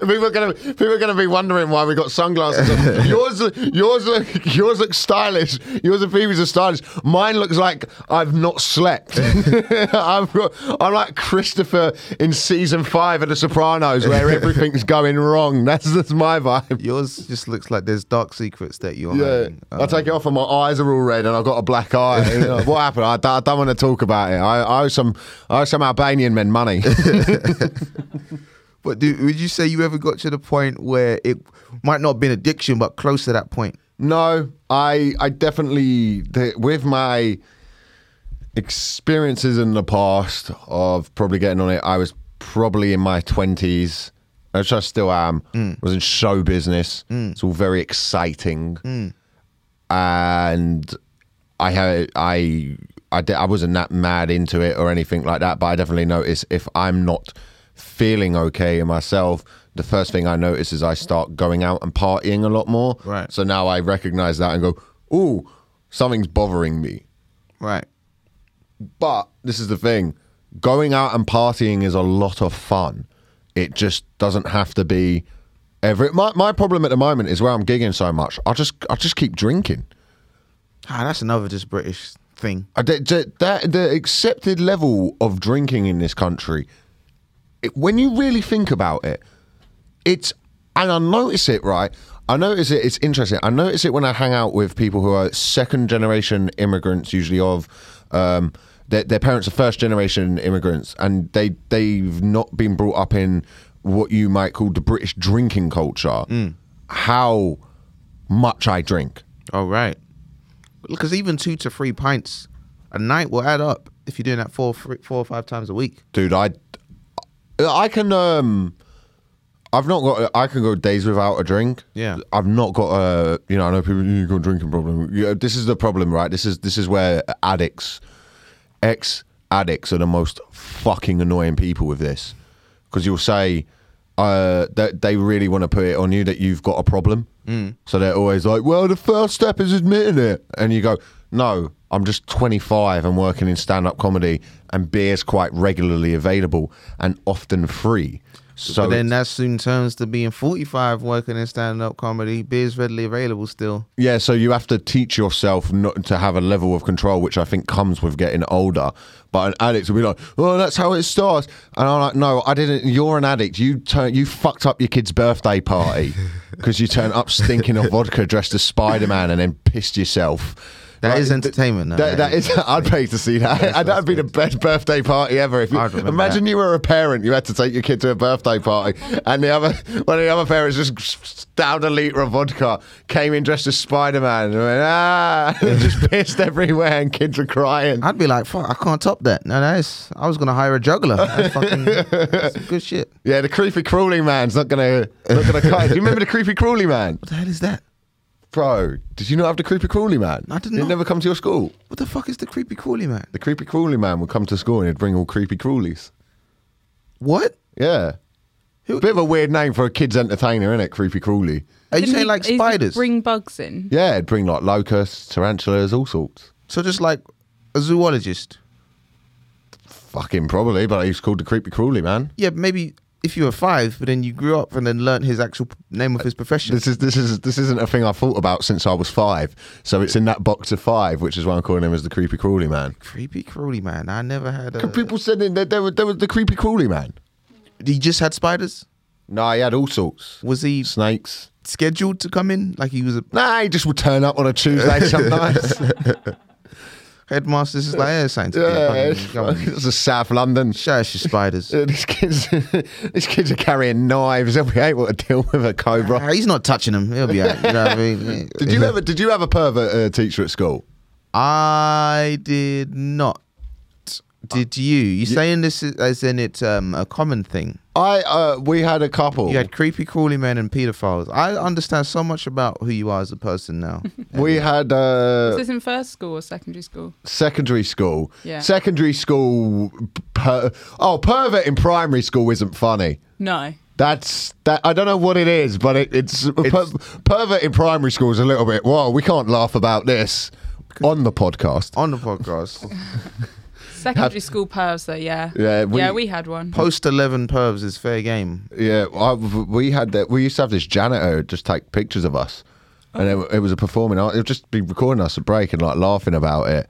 people are gonna people are gonna be wondering why we got sunglasses. on. *laughs* yours yours look yours look stylish. Yours and Phoebe's are stylish. Mine looks like I've not slept. *laughs* I've got, I'm like Christopher in season five of The Sopranos, where everything's going wrong. That's that's my vibe. Yours just looks like there's dark secrets that you're Yeah, hiding. I take it off and my eyes are all red and I've got a black You *laughs* know, what happened? I, don't- I don't want to talk about it. I, I owe some I owe some Albanian men money. *laughs* *laughs* But do, would you say you ever got to the point where it might not have been addiction, but close to that point? No, I I definitely the, with my experiences in the past of probably getting on it. I was probably in my twenties, which I still am. Mm. Was in show business. Mm. It's all very exciting, mm. and I had I. I, I wasn't that mad into it or anything like that, but I definitely notice if I'm not feeling okay in myself, the first thing I notice is I start going out and partying a lot more. Right. So now I recognize that and go, "Ooh, something's bothering me." Right. But this is the thing: going out and partying is a lot of fun. It just doesn't have to be every. My my problem at the moment is where I'm gigging so much. I just I just keep drinking. Ah, that's another just British thing. I, the, that, the accepted level of drinking in this country, it, when you really think about it, it's and I notice it right. I notice it. It's interesting. I notice it when I hang out with people who are second generation immigrants, usually of um, their, their parents are first generation immigrants, and they they've not been brought up in what you might call the British drinking culture. How much I drink. Oh, right. Because even two to three pints a night will add up if you're doing that four, three, four or five times a week. dude i i can um i've not got i can go days without a drink Yeah. i've not got a you know i know people you got a drinking problem yeah, this is the problem right this is this is where addicts ex addicts are the most fucking annoying people with this because you'll say uh, that they really want to put it on you that you've got a problem. So they're always like, "Well, the first step is admitting it," and you go, "No, I'm just 25 and working in stand-up comedy, and beer's quite regularly available and often free." So but then that soon turns to being 45 working in stand up comedy. Beer's readily available still. Yeah, so you have to teach yourself not to have a level of control, which I think comes with getting older. But an addict will be like, "Oh, that's how it starts," and I'm like, "No, I didn't. You're an addict. You turn, you fucked up your kid's birthday party because you turned up stinking of *laughs* vodka dressed as Spider Man and then pissed yourself." That Like, is entertainment. That, that is, *laughs* I'd pay to see that. Yes, *laughs* and that'd be the best birthday party ever. If you, imagine that. you were a parent, you had to take your kid to a birthday party, and the other *laughs* one of the other parents just downed a liter of vodka, came in dressed as Spider Man, and went ah, just pissed everywhere, and kids are crying. I'd be like, fuck, I can't top that. No, that is. I was gonna hire a juggler. That's fucking that's good shit. Yeah, the creepy crawly man's not gonna not gonna cut. Do you remember the creepy crawly man? What the hell is that? Bro, did you not have the creepy crawly man? I did He'd not. never come to your school. What the fuck is the creepy crawly man? The creepy crawly man would come to school and he'd bring all creepy crawlies. What? Yeah. Who- Bit of a weird name for a kid's entertainer, isn't it? Creepy crawly. Are you Didn't saying he- like he spiders? Bring bugs in. Yeah, it'd bring like locusts, tarantulas, all sorts. so just like a zoologist. Fucking probably, but he's called the creepy crawly man. Yeah, maybe if you were five, but then you grew up and then learnt his actual name of his profession. This is this is this isn't a thing I thought about since I was five. So it's in that box of five, which is why I'm calling him as the creepy crawly man. creepy crawly man. I never had a. People said that there, there, was, there was the creepy crawly man. he just had spiders. No, he had all sorts. Was he Snakes. scheduled to come in? Like he was a Nah, he just would turn up on a Tuesday *laughs* sometimes. Headmaster? Just like, yeah, science. yeah, it's, it's a South London. Show us your spiders. *laughs* These kids, *laughs* these kids are carrying knives. They'll be able to deal with a cobra. Ah, he's not touching them. He'll be out. You know what I mean? *laughs* Did you ever? Did you have a pervert uh, teacher at school? I did not. Did you? you're saying this is- as in it's um, a common thing? I uh, we had a couple. You had creepy, crawly men and paedophiles. I understand so much about who you are as a person now. *laughs* we had Was uh, this in first school or secondary school? secondary school. Yeah. Secondary school. Per, oh, pervert in primary school isn't funny. No. That's that. I don't know what it is, but it, it's, per, pervert in primary school is a little bit. Whoa, we can't laugh about this on the podcast. On the podcast, *laughs* Secondary school pervs though, yeah. Yeah, we- yeah, we had one. post eleven pervs is fair game. Yeah, I, we had that. We used to have this janitor just take pictures of us, and it, it was a performing art. It would just be recording us a break and like laughing about it,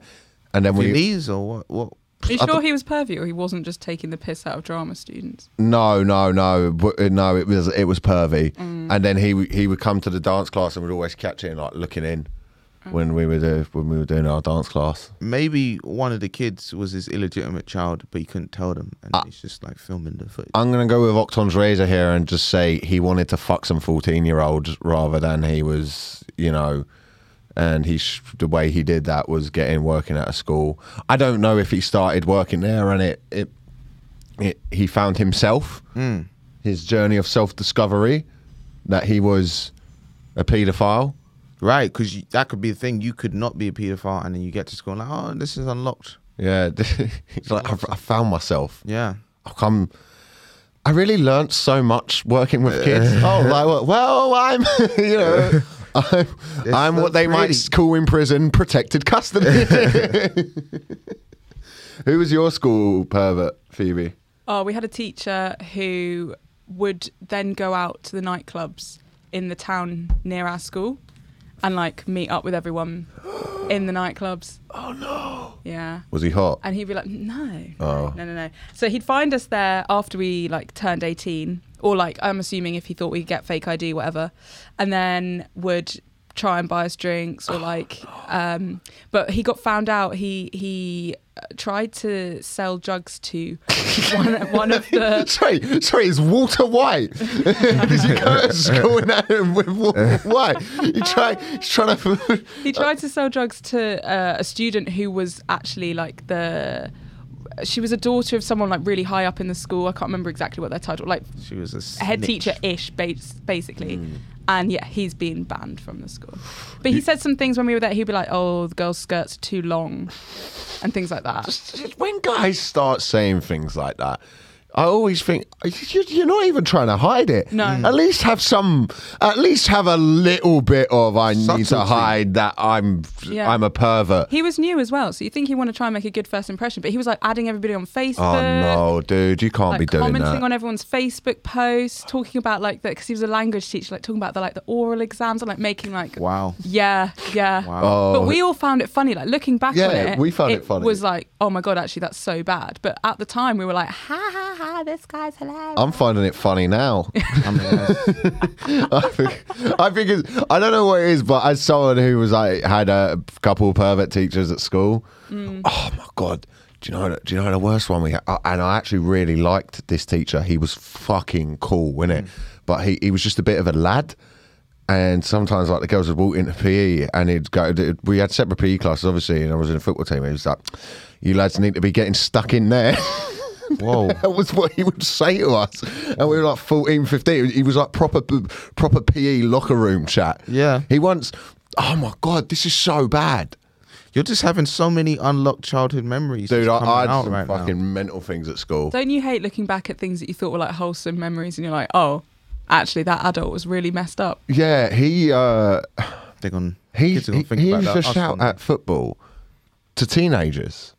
and then Your we. knees or what? What? Are you sure th- he was pervy or he wasn't just taking the piss out of drama students? No, no, no, uh, no. It was it was pervy, Mm. and then he he would come to the dance class and would always catch it and like looking in. When we were do, when we were doing our dance class. Maybe one of the kids was his illegitimate child, but he couldn't tell them, and Ah. he's just like filming the footage. I'm gonna go with Occam's razor here and just say he wanted to fuck some 14 year olds rather than he was, you know, and he sh- the way he did that was getting working at a school. I don't know if he started working there and it it, it he found himself, Mm. his journey of self discovery, that he was a paedophile. Right, because that could be the thing. You could not be a paedophile, and then you get to school and like, oh, this is unlocked. Yeah, *laughs* he's like I, I found myself. Yeah. I've come. I really learnt so much working with kids. *laughs* oh, like well, I'm *laughs* you know. I'm, I'm what they might call in prison protected custody. Who was your school pervert, Phoebe? Oh, we had a teacher who would then go out to the nightclubs in the town near our school and like meet up with everyone *gasps* in the nightclubs. Oh no! Yeah. Was he hot? And he'd be like, no, no, Oh. no, no, no. So he'd find us there after we like turned 18, or like, I'm assuming if he thought we'd get fake ID, whatever, and then would try and buy us drinks or like, um, but he got found out. He, he uh, tried to sell drugs to one, one of the, *laughs* sorry, sorry, it's Walter White. Did you go to school in with Walter White? You try, he's trying to. *laughs* he tried to sell drugs to uh, a student who was actually like the, she was a daughter of someone like really high up in the school. I can't remember exactly what their title, like She was a a head teacher ish, basically. Hmm. And yeah, he's been banned from the school. But he said some things when we were there. He'd be like, "Oh, the girl's skirts are too long," and things like that. Just when guys start saying things like that, I always think "You- you're not even trying to hide it. No. At least have some. At least have a little bit of I need to hide that I'm. Yeah. I'm a pervert. He was new as well, so you think he want to try and make a good first impression, but he was like adding everybody on Facebook. Oh no, dude! You can't Like be doing that. commenting that. on everyone's Facebook posts, talking about like that because he was a language teacher, like talking about the like the oral exams and like making like Wow. yeah, yeah. Wow. Oh, But we oh. all found it funny. Like looking back on Yeah, it, we found it funny. was like, oh my god, actually, that's so bad. But at the time, we were like, ha ha ha, this guy's hilarious. I'm finding it funny now. *laughs* I mean, *laughs* I think, I think it's, I don't know what it is, but as someone who was like had a couple of pervert teachers at school, Mm. oh my god, do you know? Do you know the worst one we had? And I actually really liked this teacher. He was fucking cool, wasn't it? But he he was just a bit of a lad. And sometimes, like the girls would walk into PE, and he'd go. We had separate PE classes, obviously, and I was in a football team. He was like, "You lads need to be getting stuck in there." *laughs* Whoa. *laughs* That was what he would say to us. And we were like 14, 15. He was like proper proper PE locker room chat. Yeah. He once, oh my God, this is so bad. You're just having so many unlocked childhood memories. Dude, I, I had some right fucking now. mental things at school. Don't you hate looking back at things that you thought were like wholesome memories and you're like, oh, actually, that adult was really messed up? Yeah, he uh, They're gonna, he, kids are he, he used to shout at football to teenagers.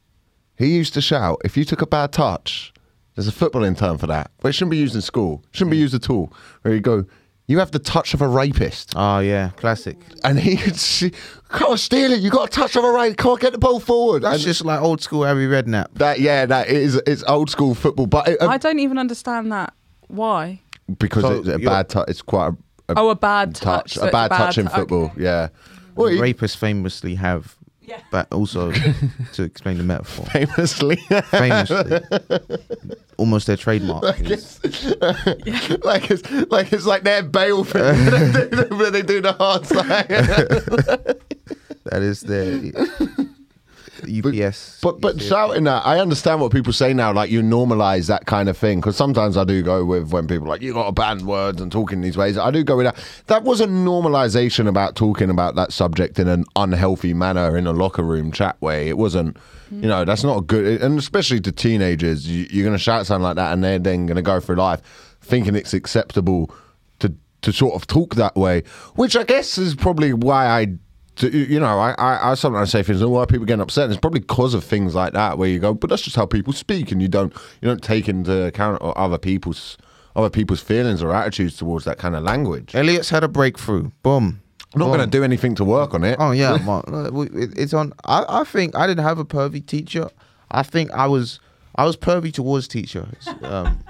He used to shout, if you took a bad touch, there's a footballing term for that, but it shouldn't be used in school. Shouldn't be Mm. used at all. Where you go, you have the touch of a rapist. Oh yeah, classic. And he could see, can't steal it. You got a touch of a right. Can't get the ball forward. That's And just like old school Harry Redknapp. that. Yeah, that is. It's old school football, but it, uh, I don't even understand that. Why? because So it's a bad touch. It's quite a, a Oh, a bad touch. so a it's bad touch in okay. football. Yeah. Well, he- Rapists famously have, Yeah. but also *laughs* to explain the metaphor, famously. famously, almost their trademark. is- *laughs* like it's like it's like their bail thing *laughs* they do- when they do the hard side. that is their UPS. But but shouting that, I understand what people say now. Like you normalize that kind of thing because sometimes I do go with when people are like you got to ban words and talking these ways. I do go with that. That was a normalization about talking about that subject in an unhealthy manner in a locker room chat way. It wasn't. You know that's not a good, and especially to teenagers, you, you're going to shout something like that, and they're then going to go through life thinking it's acceptable to to sort of talk that way, which I guess is probably why I you know, I, I, I sometimes say things. Oh, why are people getting upset? And it's probably because of things like that, where you go, but that's just how people speak, and you don't you don't take into account other people's other people's feelings or attitudes towards that kind of language. Elliot's had a breakthrough. Boom. I'm not going to do anything to work on it. Oh yeah, *laughs* Mark. Uh, it's on. I, I think I didn't have a pervy teacher. I think I was I was pervy towards teachers. Um,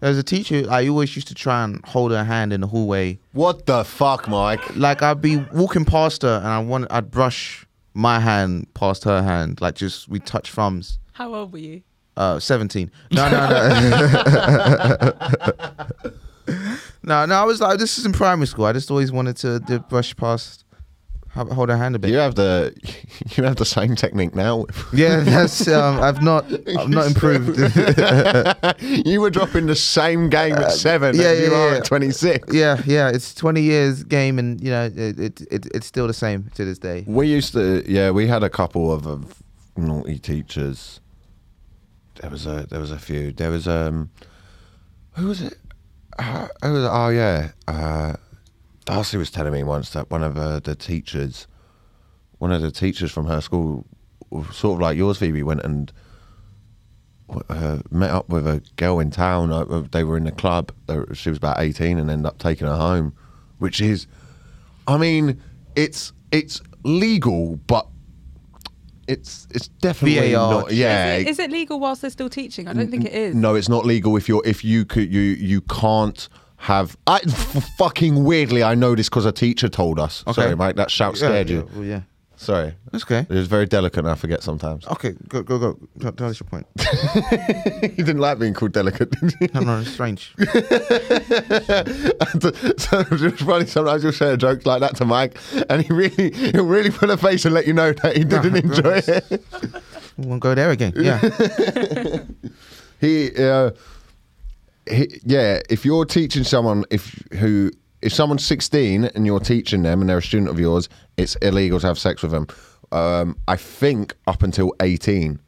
there's a teacher I always used to try and hold her hand in the hallway. What the fuck, Mike? Like I'd be walking past her and I want I'd brush my hand past her hand, like just we touch thumbs. How old were you? Uh, seventeen. No, no, no. *laughs* no, no. I was like, this is in primary school. I just always wanted to, to brush past, ho- hold her hand a bit. You have the *laughs* you have the same technique now. Yeah, that's um, I've not I've not *laughs* improved. *laughs* you were dropping the same game at seven. yeah, as you yeah, are yeah. at 26. yeah, yeah, it's 20 years game and you know it, it, it it's still the same to this day. We used to, yeah, we had a couple of, of naughty teachers. There was a, there was a few. There was um, who was it? Uh, who was it? Oh yeah, uh, Darcy was telling me once that one of uh, the teachers, one of the teachers from her school, sort of like yours, Phoebe, went and uh, met up with a girl in town. Uh, they were in the club. Were- She was about eighteen, and ended up taking her home, which is, I mean, it's it's legal, but it's it's definitely VAR. not. Yeah, Is it, is it legal whilst they're still teaching? I don't think it is. no, it's not legal if you're if you could you you can't have. I *laughs* fucking weirdly, I know this because a teacher told us. Okay. Sorry, Mike, that shout scared yeah, you. well, yeah, Sorry, that's okay. it was very delicate. and I forget sometimes. Okay, go go go. Tell, tell us your point. *laughs* you didn't like being called delicate, did you? No, no, it's strange. *laughs* so it's funny. Sometimes you'll share jokes like that to Mike, and he really he'll really put a face and let you know that he didn't enjoy it. We won't go there again. Yeah, he, uh, he, yeah. If you're teaching someone, if who, if someone's 16 and you're teaching them and they're a student of yours, it's illegal to have sex with them. Um, I think up until 18.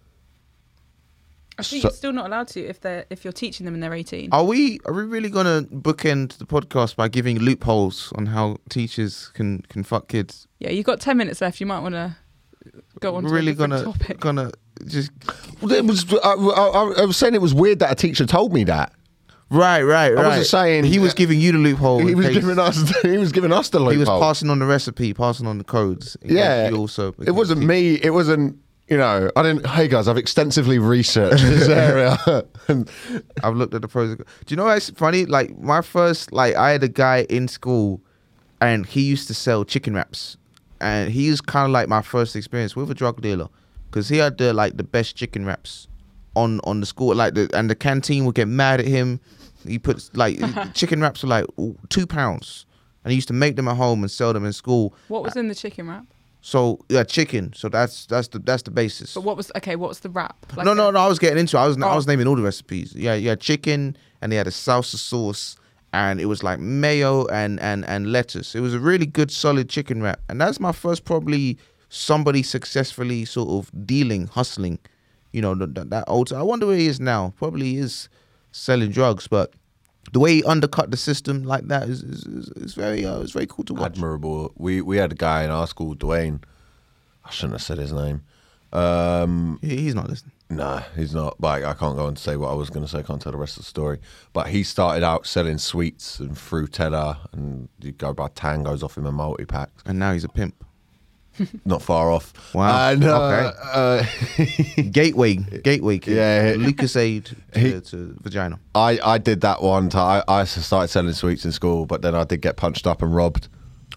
I think So- you're still not allowed to if they're if you're teaching them and they're 18. are we are we really gonna bookend the podcast by giving loopholes on how teachers can can fuck kids? Yeah, you've got 10 minutes left. You might want to go on to really a different gonna topic. gonna just Well, It was. I, I, I was saying it was weird that a teacher told me that. Right, right, right. I wasn't saying- he was giving you the loophole. He was case- giving us. He was giving us the loophole. He was passing on the recipe, passing on the codes. Yeah, also. It wasn't me. It wasn't. You know, I didn't. Hey guys, I've extensively researched this *laughs* area. and I've looked at the pros. Do you know what's funny? Like my first, like I had a guy in school, and he used to sell chicken wraps, and he was kind of like my first experience with a drug dealer, because he had the like the best chicken wraps on on the school, like the and the canteen would get mad at him. He puts like *laughs* chicken wraps were like two pounds, and he used to make them at home and sell them in school. What was uh, in the chicken wrap? So yeah, chicken. So that's that's the that's the basis. But what was okay? What's the wrap? Like no, no, no. I was getting into. it. I was I Oh. was naming all the recipes. Yeah, yeah, chicken, and they had a salsa sauce, and it was like mayo and and and lettuce. It was a really good, solid chicken wrap, and that's my first probably somebody successfully sort of dealing, hustling. You know, that, that old. I wonder where he is now. Probably is selling drugs, but the way he undercut the system like that is is, is, is very uh, it's very cool to watch. Admirable. We we had a guy in our school, Dwayne. I shouldn't have said his name. Um, He- He's not listening. Nah, he's not. But I can't go and say what I was going to say. I can't tell the rest of the story. But he started out selling sweets and Fruittella, and you go buy tangos off him a multi pack. And now he's a pimp. *laughs* Not far off. Wow, And, uh, uh, *laughs* Gateway, gateway kid. Yeah. Lucozade to, He- to vagina. I I did that one time. I, I started selling sweets in school, but then I did get punched up and robbed.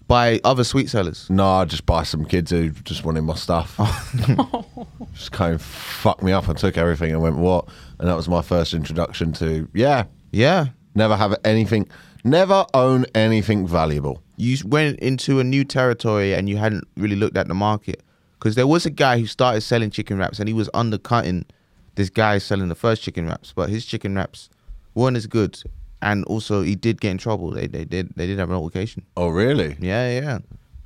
by other sweet sellers. No, I just buy some kids who just wanted my stuff. *laughs* just kind of fucked me up and took everything and went what? And that was my first introduction to yeah, Yeah. never have anything, never own anything valuable. You went into a new territory and you hadn't really looked at the market. Because there was a guy who started selling chicken wraps and he was undercutting this guy selling the first chicken wraps, but his chicken wraps weren't as good. And also, he did get in trouble. They they did they did have an altercation. Oh really? Yeah, yeah.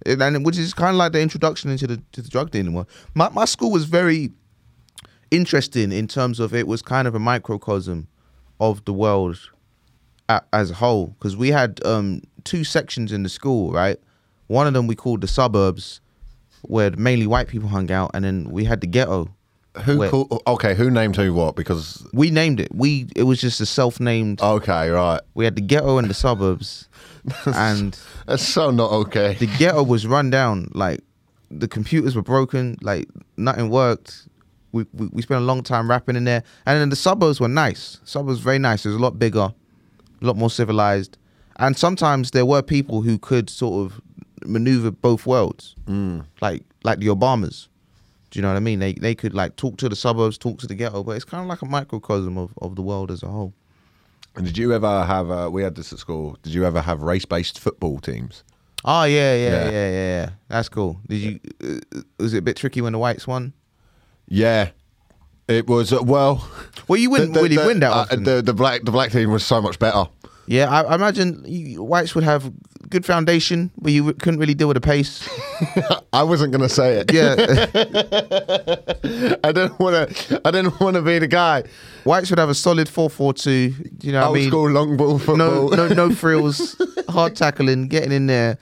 It- and which is kind of like the introduction into the to the drug dealing world. My my school was very interesting in terms of it was kind of a microcosm of the world as a whole because we had um, two sections in the school, right? One of them we called the suburbs, where mainly white people hung out, and then we had the ghetto. Who where- call, okay? Who named who what? Because We named it. We it was just a self-named. okay, right. We had the ghetto and the suburbs, *laughs* and That's so not okay. the ghetto was run down. Like the computers were broken. Like nothing worked. We, we we spent a long time rapping in there, and then the suburbs were nice. Suburbs very nice. It was a lot bigger, a lot more civilized, and sometimes there were people who could sort of maneuver both worlds, Mm. like like the Obamas. Do you know what I mean? They they could like talk to the suburbs, talk to the ghetto, but it's kind of like a microcosm of, of the world as a whole. And did you ever have? Uh, we had this at school. Did you ever have race-based football teams? Oh yeah, yeah, Yeah. yeah, yeah, yeah. That's cool. Did you? Uh, was it a bit tricky when the whites won? Yeah, it was. Uh, well, Well, you wouldn't the- the- really the- win that uh, often. the the black the black team was so much better. Yeah, I, I imagine you, whites would have good foundation, but you couldn't really deal with the pace. *laughs* I wasn't gonna say it. Yeah, *laughs* I didn't want to. I didn't want to be the guy. whites would have a solid four-four-two. You know Old I mean? school long ball football. No, no, no frills, *laughs* hard tackling, getting in there.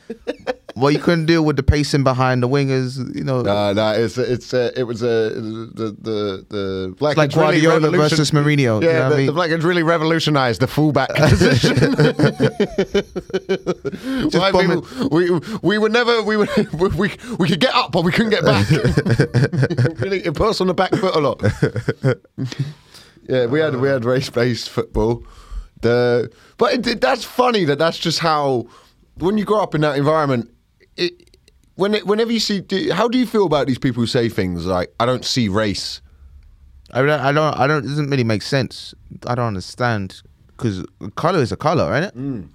Well, you couldn't deal with the pacing behind the wingers. You know, No, no, it's it's uh, it was uh, the the the black it's like Guardiola versus Mourinho. Yeah, you know the, I mean? the black really revolutionised the fullback *laughs* position. White bombing- people, we we would never we would *laughs* we, we we could get up but we couldn't get back. *laughs* really, it put us on the back foot a lot. yeah, we had we had race based football. The but it, that's funny that that's just how when you grow up in that environment. It, when it, whenever you see, do, how do you feel about these people who say things like, "I don't see race"? I don't, I don't, I don't. It doesn't really make sense. I don't understand because color is a color, right? Mm.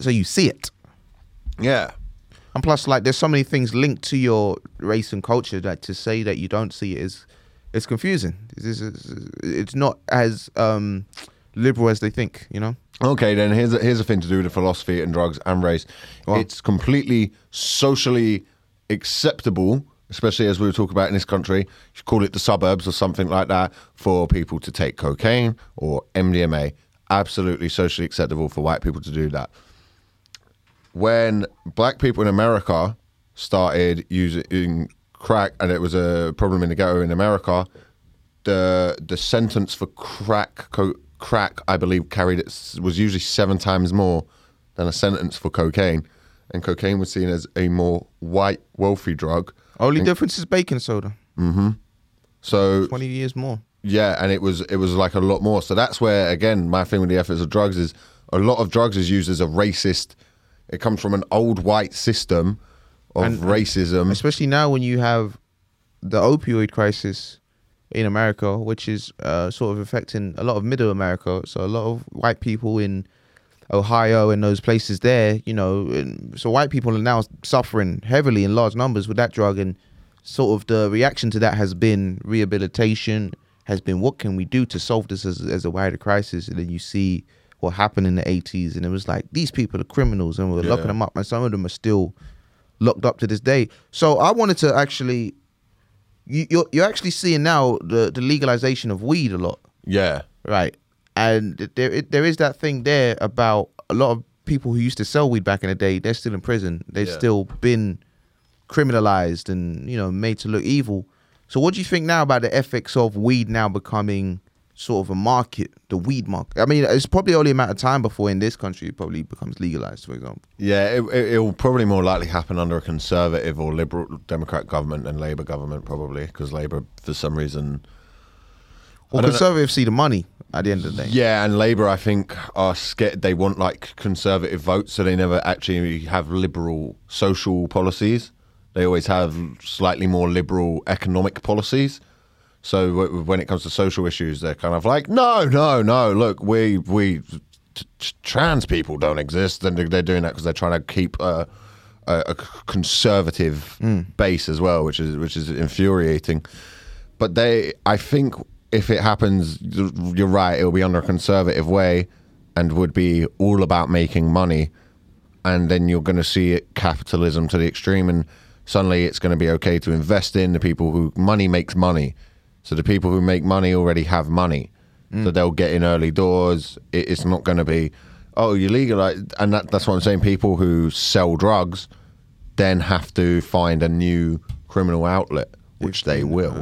So you see it, Yeah, and plus, like, there's so many things linked to your race and culture that to say that you don't see it is, it's confusing. It's, it's, it's not as um, liberal as they think. You know. Okay, then here's a, here's a thing to do with philosophy and drugs and race. Well- It's completely socially acceptable, especially as we were talking about in this country. You call it the suburbs or something like that for people to take cocaine or MDMA. Absolutely socially acceptable for white people to do that. When black people in America started using crack, and it was a problem in the ghetto in America, the the sentence for crack co- crack I believe carried it was usually seven times more than a sentence for cocaine, and cocaine was seen as a more white wealthy drug. Only And- difference is baking soda. Mm-hmm. So Twenty years more. yeah, and it was it was like a lot more. So that's where again my thing with the efforts of drugs is a lot of drugs is used as a racist. It comes from an old white system of And- racism. especially now when you have the opioid crisis in America, which is uh, sort of affecting a lot of middle America. So a lot of white people in Ohio and those places there, you know, and so white people are now suffering heavily in large numbers with that drug, and sort of the reaction to that has been rehabilitation, has been what can we do to solve this as, as a wider crisis, and then you see what happened in the 80s, and it was like these people are criminals, and we're Yeah. locking them up, and some of them are still locked up to this day. So I wanted to actually, you, you're you're actually seeing now the the legalization of weed a lot Yeah. right? And there it, there is that thing there about a lot of people who used to sell weed back in the day. They're still in prison. They've Yeah. still been criminalized and you know made to look evil. So what do you think now about the ethics of weed now becoming sort of a market, the weed market? I mean, it's probably only a matter of time before in this country it probably becomes legalized, for example. Yeah, it, it, it will probably more likely happen under a conservative or liberal Democrat government than Labour government, probably, because Labour, for some reason, Well, don't know- conservatives see the money at the end of the day. Yeah, and Labour, I think, are scared. They want like conservative votes, so they never actually have liberal social policies. They always have slightly more liberal economic policies. So w- when it comes to social issues, they're kind of like, no, no, no. Look, we we t- t- trans people don't exist, and they're doing that because they're trying to keep a, a, a conservative hmm. base as well, which is which is infuriating. But they, I think, if it happens, you're right. It'll be under a conservative way, and would be all about making money. And then you're going to see it capitalism to the extreme, and suddenly it's going to be okay to invest in the people who money makes money. So the people who make money already have money, so they'll get in early doors. It, it's not going to be, oh, you legalize, and that, that's what I'm saying. People who sell drugs then have to find a new criminal outlet, which they will.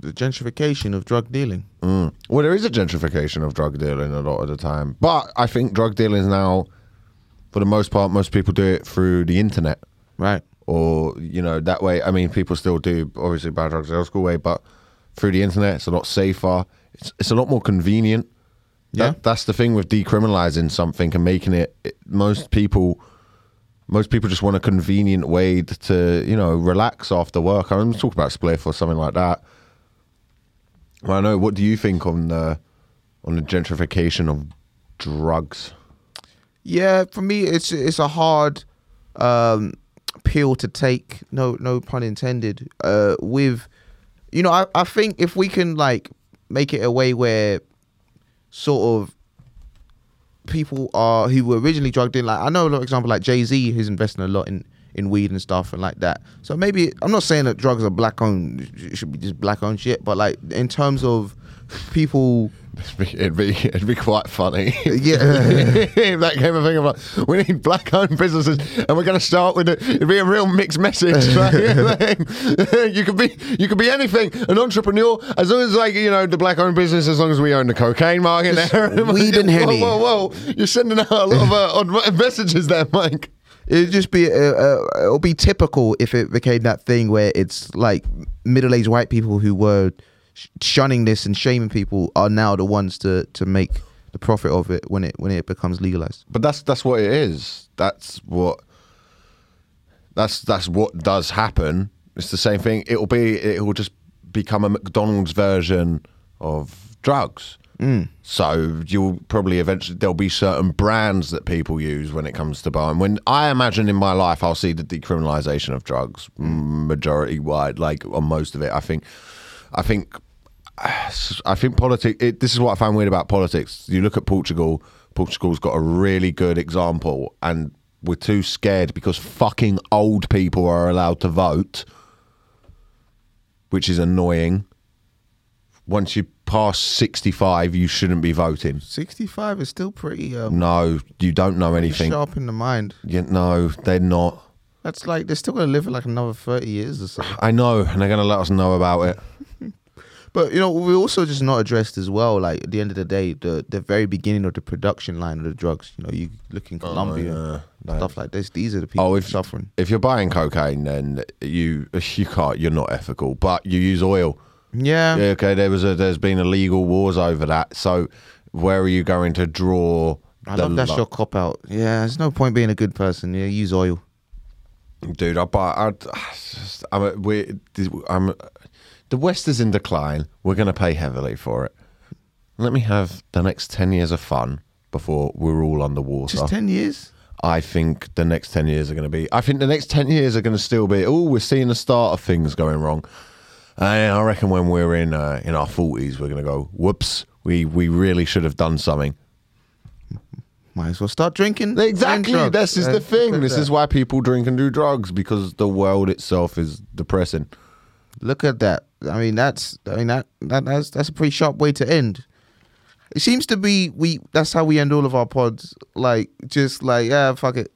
The gentrification of drug dealing. Mm. Well, there is a gentrification of drug dealing a lot of the time, but I think drug dealing is now, for the most part, most people do it through the internet, Right. or you know that way. I mean, people still do obviously buy drugs the old school way, but through the internet, it's a lot safer. It's it's a lot more convenient. Yeah. That, that's the thing with decriminalizing something and making it, it. Most people. Most people just want a convenient way to, you know, relax after work. I'm talking about spliff or something like that. Well, I know. What do you think on the on the gentrification of drugs? Yeah, for me, it's it's a hard um, pill to take. No, no pun intended. Uh, with, you know, I, I think if we can like make it a way where sort of people are who were originally drugged in, like I know, for example, like Jay Z, who's investing a lot in in weed and stuff and like that. So maybe I'm not saying that drugs are black owned, should be just black owned shit, but like in terms of people, It'd be it'd be quite funny. yeah. *laughs* if that came a thing of like, we need black owned businesses and we're going to start with it. It'd be a real mixed message. *laughs* *laughs* you could be you could be anything, an entrepreneur, as long as like you know the black owned business, as long as we own the cocaine market there. weed and henny. Whoa, whoa, whoa! You're sending out a lot of uh, odd messages there, Mike. It'd just be uh, uh, it'll be typical if it became that thing where it's like middle-aged white people who were shunning this and shaming people are now the ones to to make the profit of it when it when it becomes legalized. But that's that's what it is. That's what that's that's what does happen. It's the same thing. It'll be it will just become a McDonald's version of drugs. Mm. So you'll probably eventually there'll be certain brands that people use when it comes to buying. When I imagine in my life, I'll see the decriminalization of drugs majority wide, like on most of it. I think, I think I think politics. This is what I find weird about politics. You look at Portugal. Portugal's got a really good example, and we're too scared because fucking old people are allowed to vote, which is annoying. Once you pass sixty-five, you shouldn't be voting. Sixty-five is still pretty um, No, you don't know anything. sharp in the mind. You, no, they're not. That's like they're still gonna live for like another thirty years or so. I know, and they're going to let us know about it. But you know, we also just not addressed as well. Like at the end of the day, the the very beginning of the production line of the drugs. You know, you look in oh, Colombia, Oh, yeah. stuff like this. These are the oh, people Oh, if- suffering. If you're buying cocaine, then you *laughs* you can't. You're not ethical, but you use oil. Yeah, Yeah, okay. There was a there's been illegal wars over that. So where are you going to draw? I love that's li- your cop out. Yeah, there's no point being a good person. Yeah, use oil. dude. I buy. I, *sighs* just, I'm. a- We. I'm. The West is in decline. We're going to pay heavily for it. Let me have the next ten years of fun before we're all underwater. Just ten years. I think the next 10 years are going to be. I think the next 10 years are going to still be. Oh, we're seeing the start of things going wrong. And I reckon when we're in uh, in our 40s, we're going to go, whoops, we, we really should have done something. Might as well start drinking. Exactly. This is Uh, the thing. This is why people drink and do drugs because the world itself is depressing. Look at that. I mean, that's. I mean that, that that's that's a pretty sharp way to end. It seems to be we. That's how we end all of our pods. Like just like yeah, fuck it,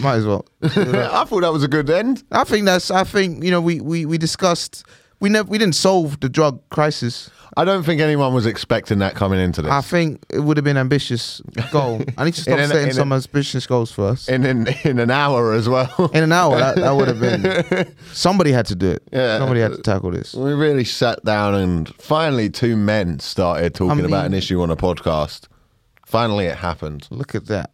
might as well. *laughs* I thought that was a good end. I think that's. I think you know we we we discussed. We never. We didn't solve the drug crisis. I don't think anyone was expecting that coming into this. I think it would have been ambitious goal. I need to *laughs* stop an- setting some a- ambitious goals first. in, in in an hour as well. In an hour, that, that would have been. *laughs* Somebody had to do it. Yeah. Somebody had to tackle this. We really sat down and finally two men started talking I about an issue on a podcast. Finally, it happened. Look at that.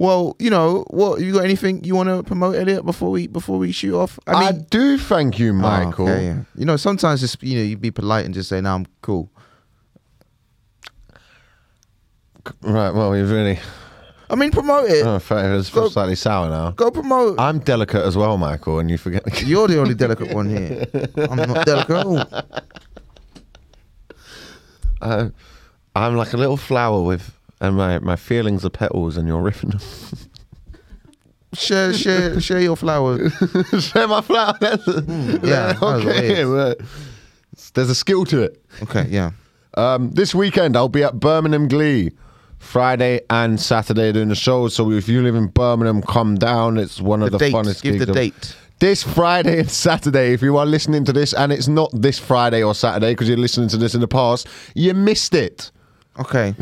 Well, you know what? You got anything you want to promote, Elliot, before we before we shoot off? I, mean do thank you, Oh, Michael. okay, yeah. You know, sometimes just you know you be polite and just say, "No, I'm cool." Right, well, you've really. I mean, promote it. Oh, it's Go- slightly sour now. Go promote. I'm delicate as well, Michael, and you forget. You're the only delicate one here. I'm not delicate at all. *laughs* Uh, I'm like a little flower with, and my, my feelings are petals, and you're ripping them. *laughs* Share, share, share your flowers. *laughs* Share my flower. That's yeah, that was okay. weird. *laughs* well, There's a skill to it. Okay, yeah. Um, this weekend, I'll be at Birmingham Glee. Friday and Saturday doing the shows. So if you live in Birmingham, come down. It's one of The the, date. funnest Give gigs the of- date. This Friday and Saturday, if you are listening to this, and it's not this Friday or Saturday because you're listening to this in the past, you missed it. Okay.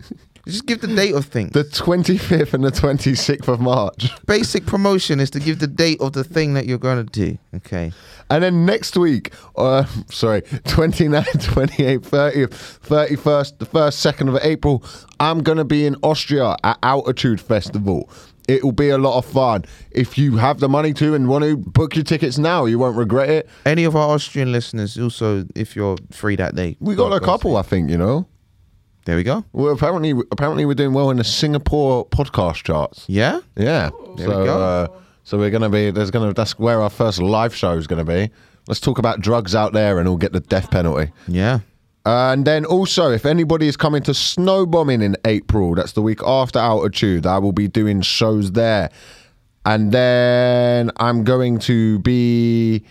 *laughs* Just give the date of things. The 25th and the 26th of March. basic promotion is to give the date of the thing that you're going to do. Okay. And then next week, uh, sorry, 29, *laughs* 28, 30, 31st, the 1st, 2nd of April, I'm going to be in Austria at Altitude Festival. It will be a lot of fun. If you have the money to and want to book your tickets now, you won't regret it. Any of our Austrian listeners, also, if you're free that day, We got a couple. I think, you know. There we go. Well, apparently, apparently we're doing well in the Singapore podcast charts. Yeah. Yeah. There so, we go. Uh, so we're gonna be. There's gonna. That's where our first live show is gonna be. Let's talk about drugs out there, and we'll get the death penalty. Yeah. And then also, if anybody is coming to Snowbombing in April, that's the week after Altitude, I will be doing shows there. And then I'm going to be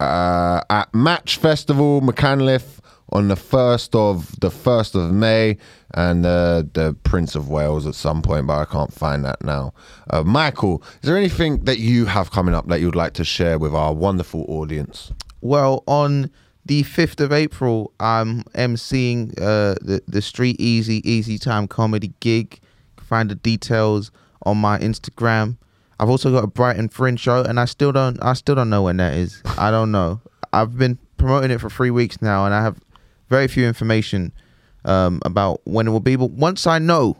uh, at Match Festival, Machynlleth, on the first of the first of May, and uh, the Prince of Wales at some point, but I can't find that now. Uh, Michael, is there anything that you have coming up that you'd like to share with our wonderful audience? Well, on the 5th of April, I'm emceeing uh, the, the Street Easy Easy Time comedy gig. Find the details on my Instagram. I've also got a Brighton Fringe show, and I still don't I still don't know when that is. I don't know. I've been promoting it for three weeks now, and I have very few information um, about when it will be. But once I know,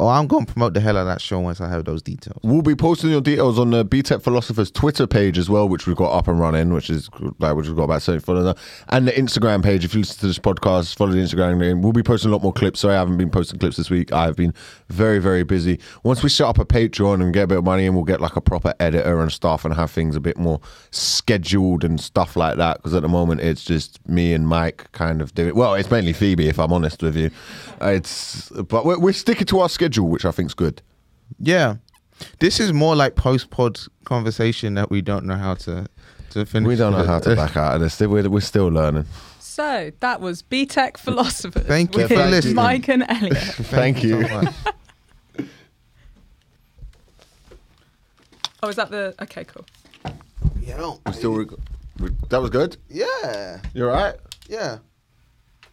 oh, I'm going to promote the hell out of that show once I have those details. We'll be posting your details on the BTEC Philosophers Twitter page as well, which we've got up and running, which is like which we've got about 70 followers, and the Instagram page. If you listen to this podcast, follow the Instagram name. We'll be posting a lot more clips. Sorry, I haven't been posting clips this week. I've been very, very busy. Once we set up a Patreon and get a bit of money, and we'll get like a proper editor and stuff, and have things a bit more scheduled and stuff like that. Because at the moment, it's just me and Mike kind of doing. Well, it's mainly Phoebe, if I'm honest with you. It's but we're, we're sticking to our schedule, which I think is good. Yeah, this is more like post pod conversation that we don't know how to to finish. We don't know how to back out of this. We're, we're still learning. So that was BTEC Philosophers *laughs* Thank you with for listening. Mike and Elliot. *laughs* Thank you. so much. Oh, is that the? Okay, cool. yeah. We still. Rec- we, that was good. Yeah. You're right. Yeah.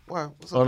Wow. What's up? No,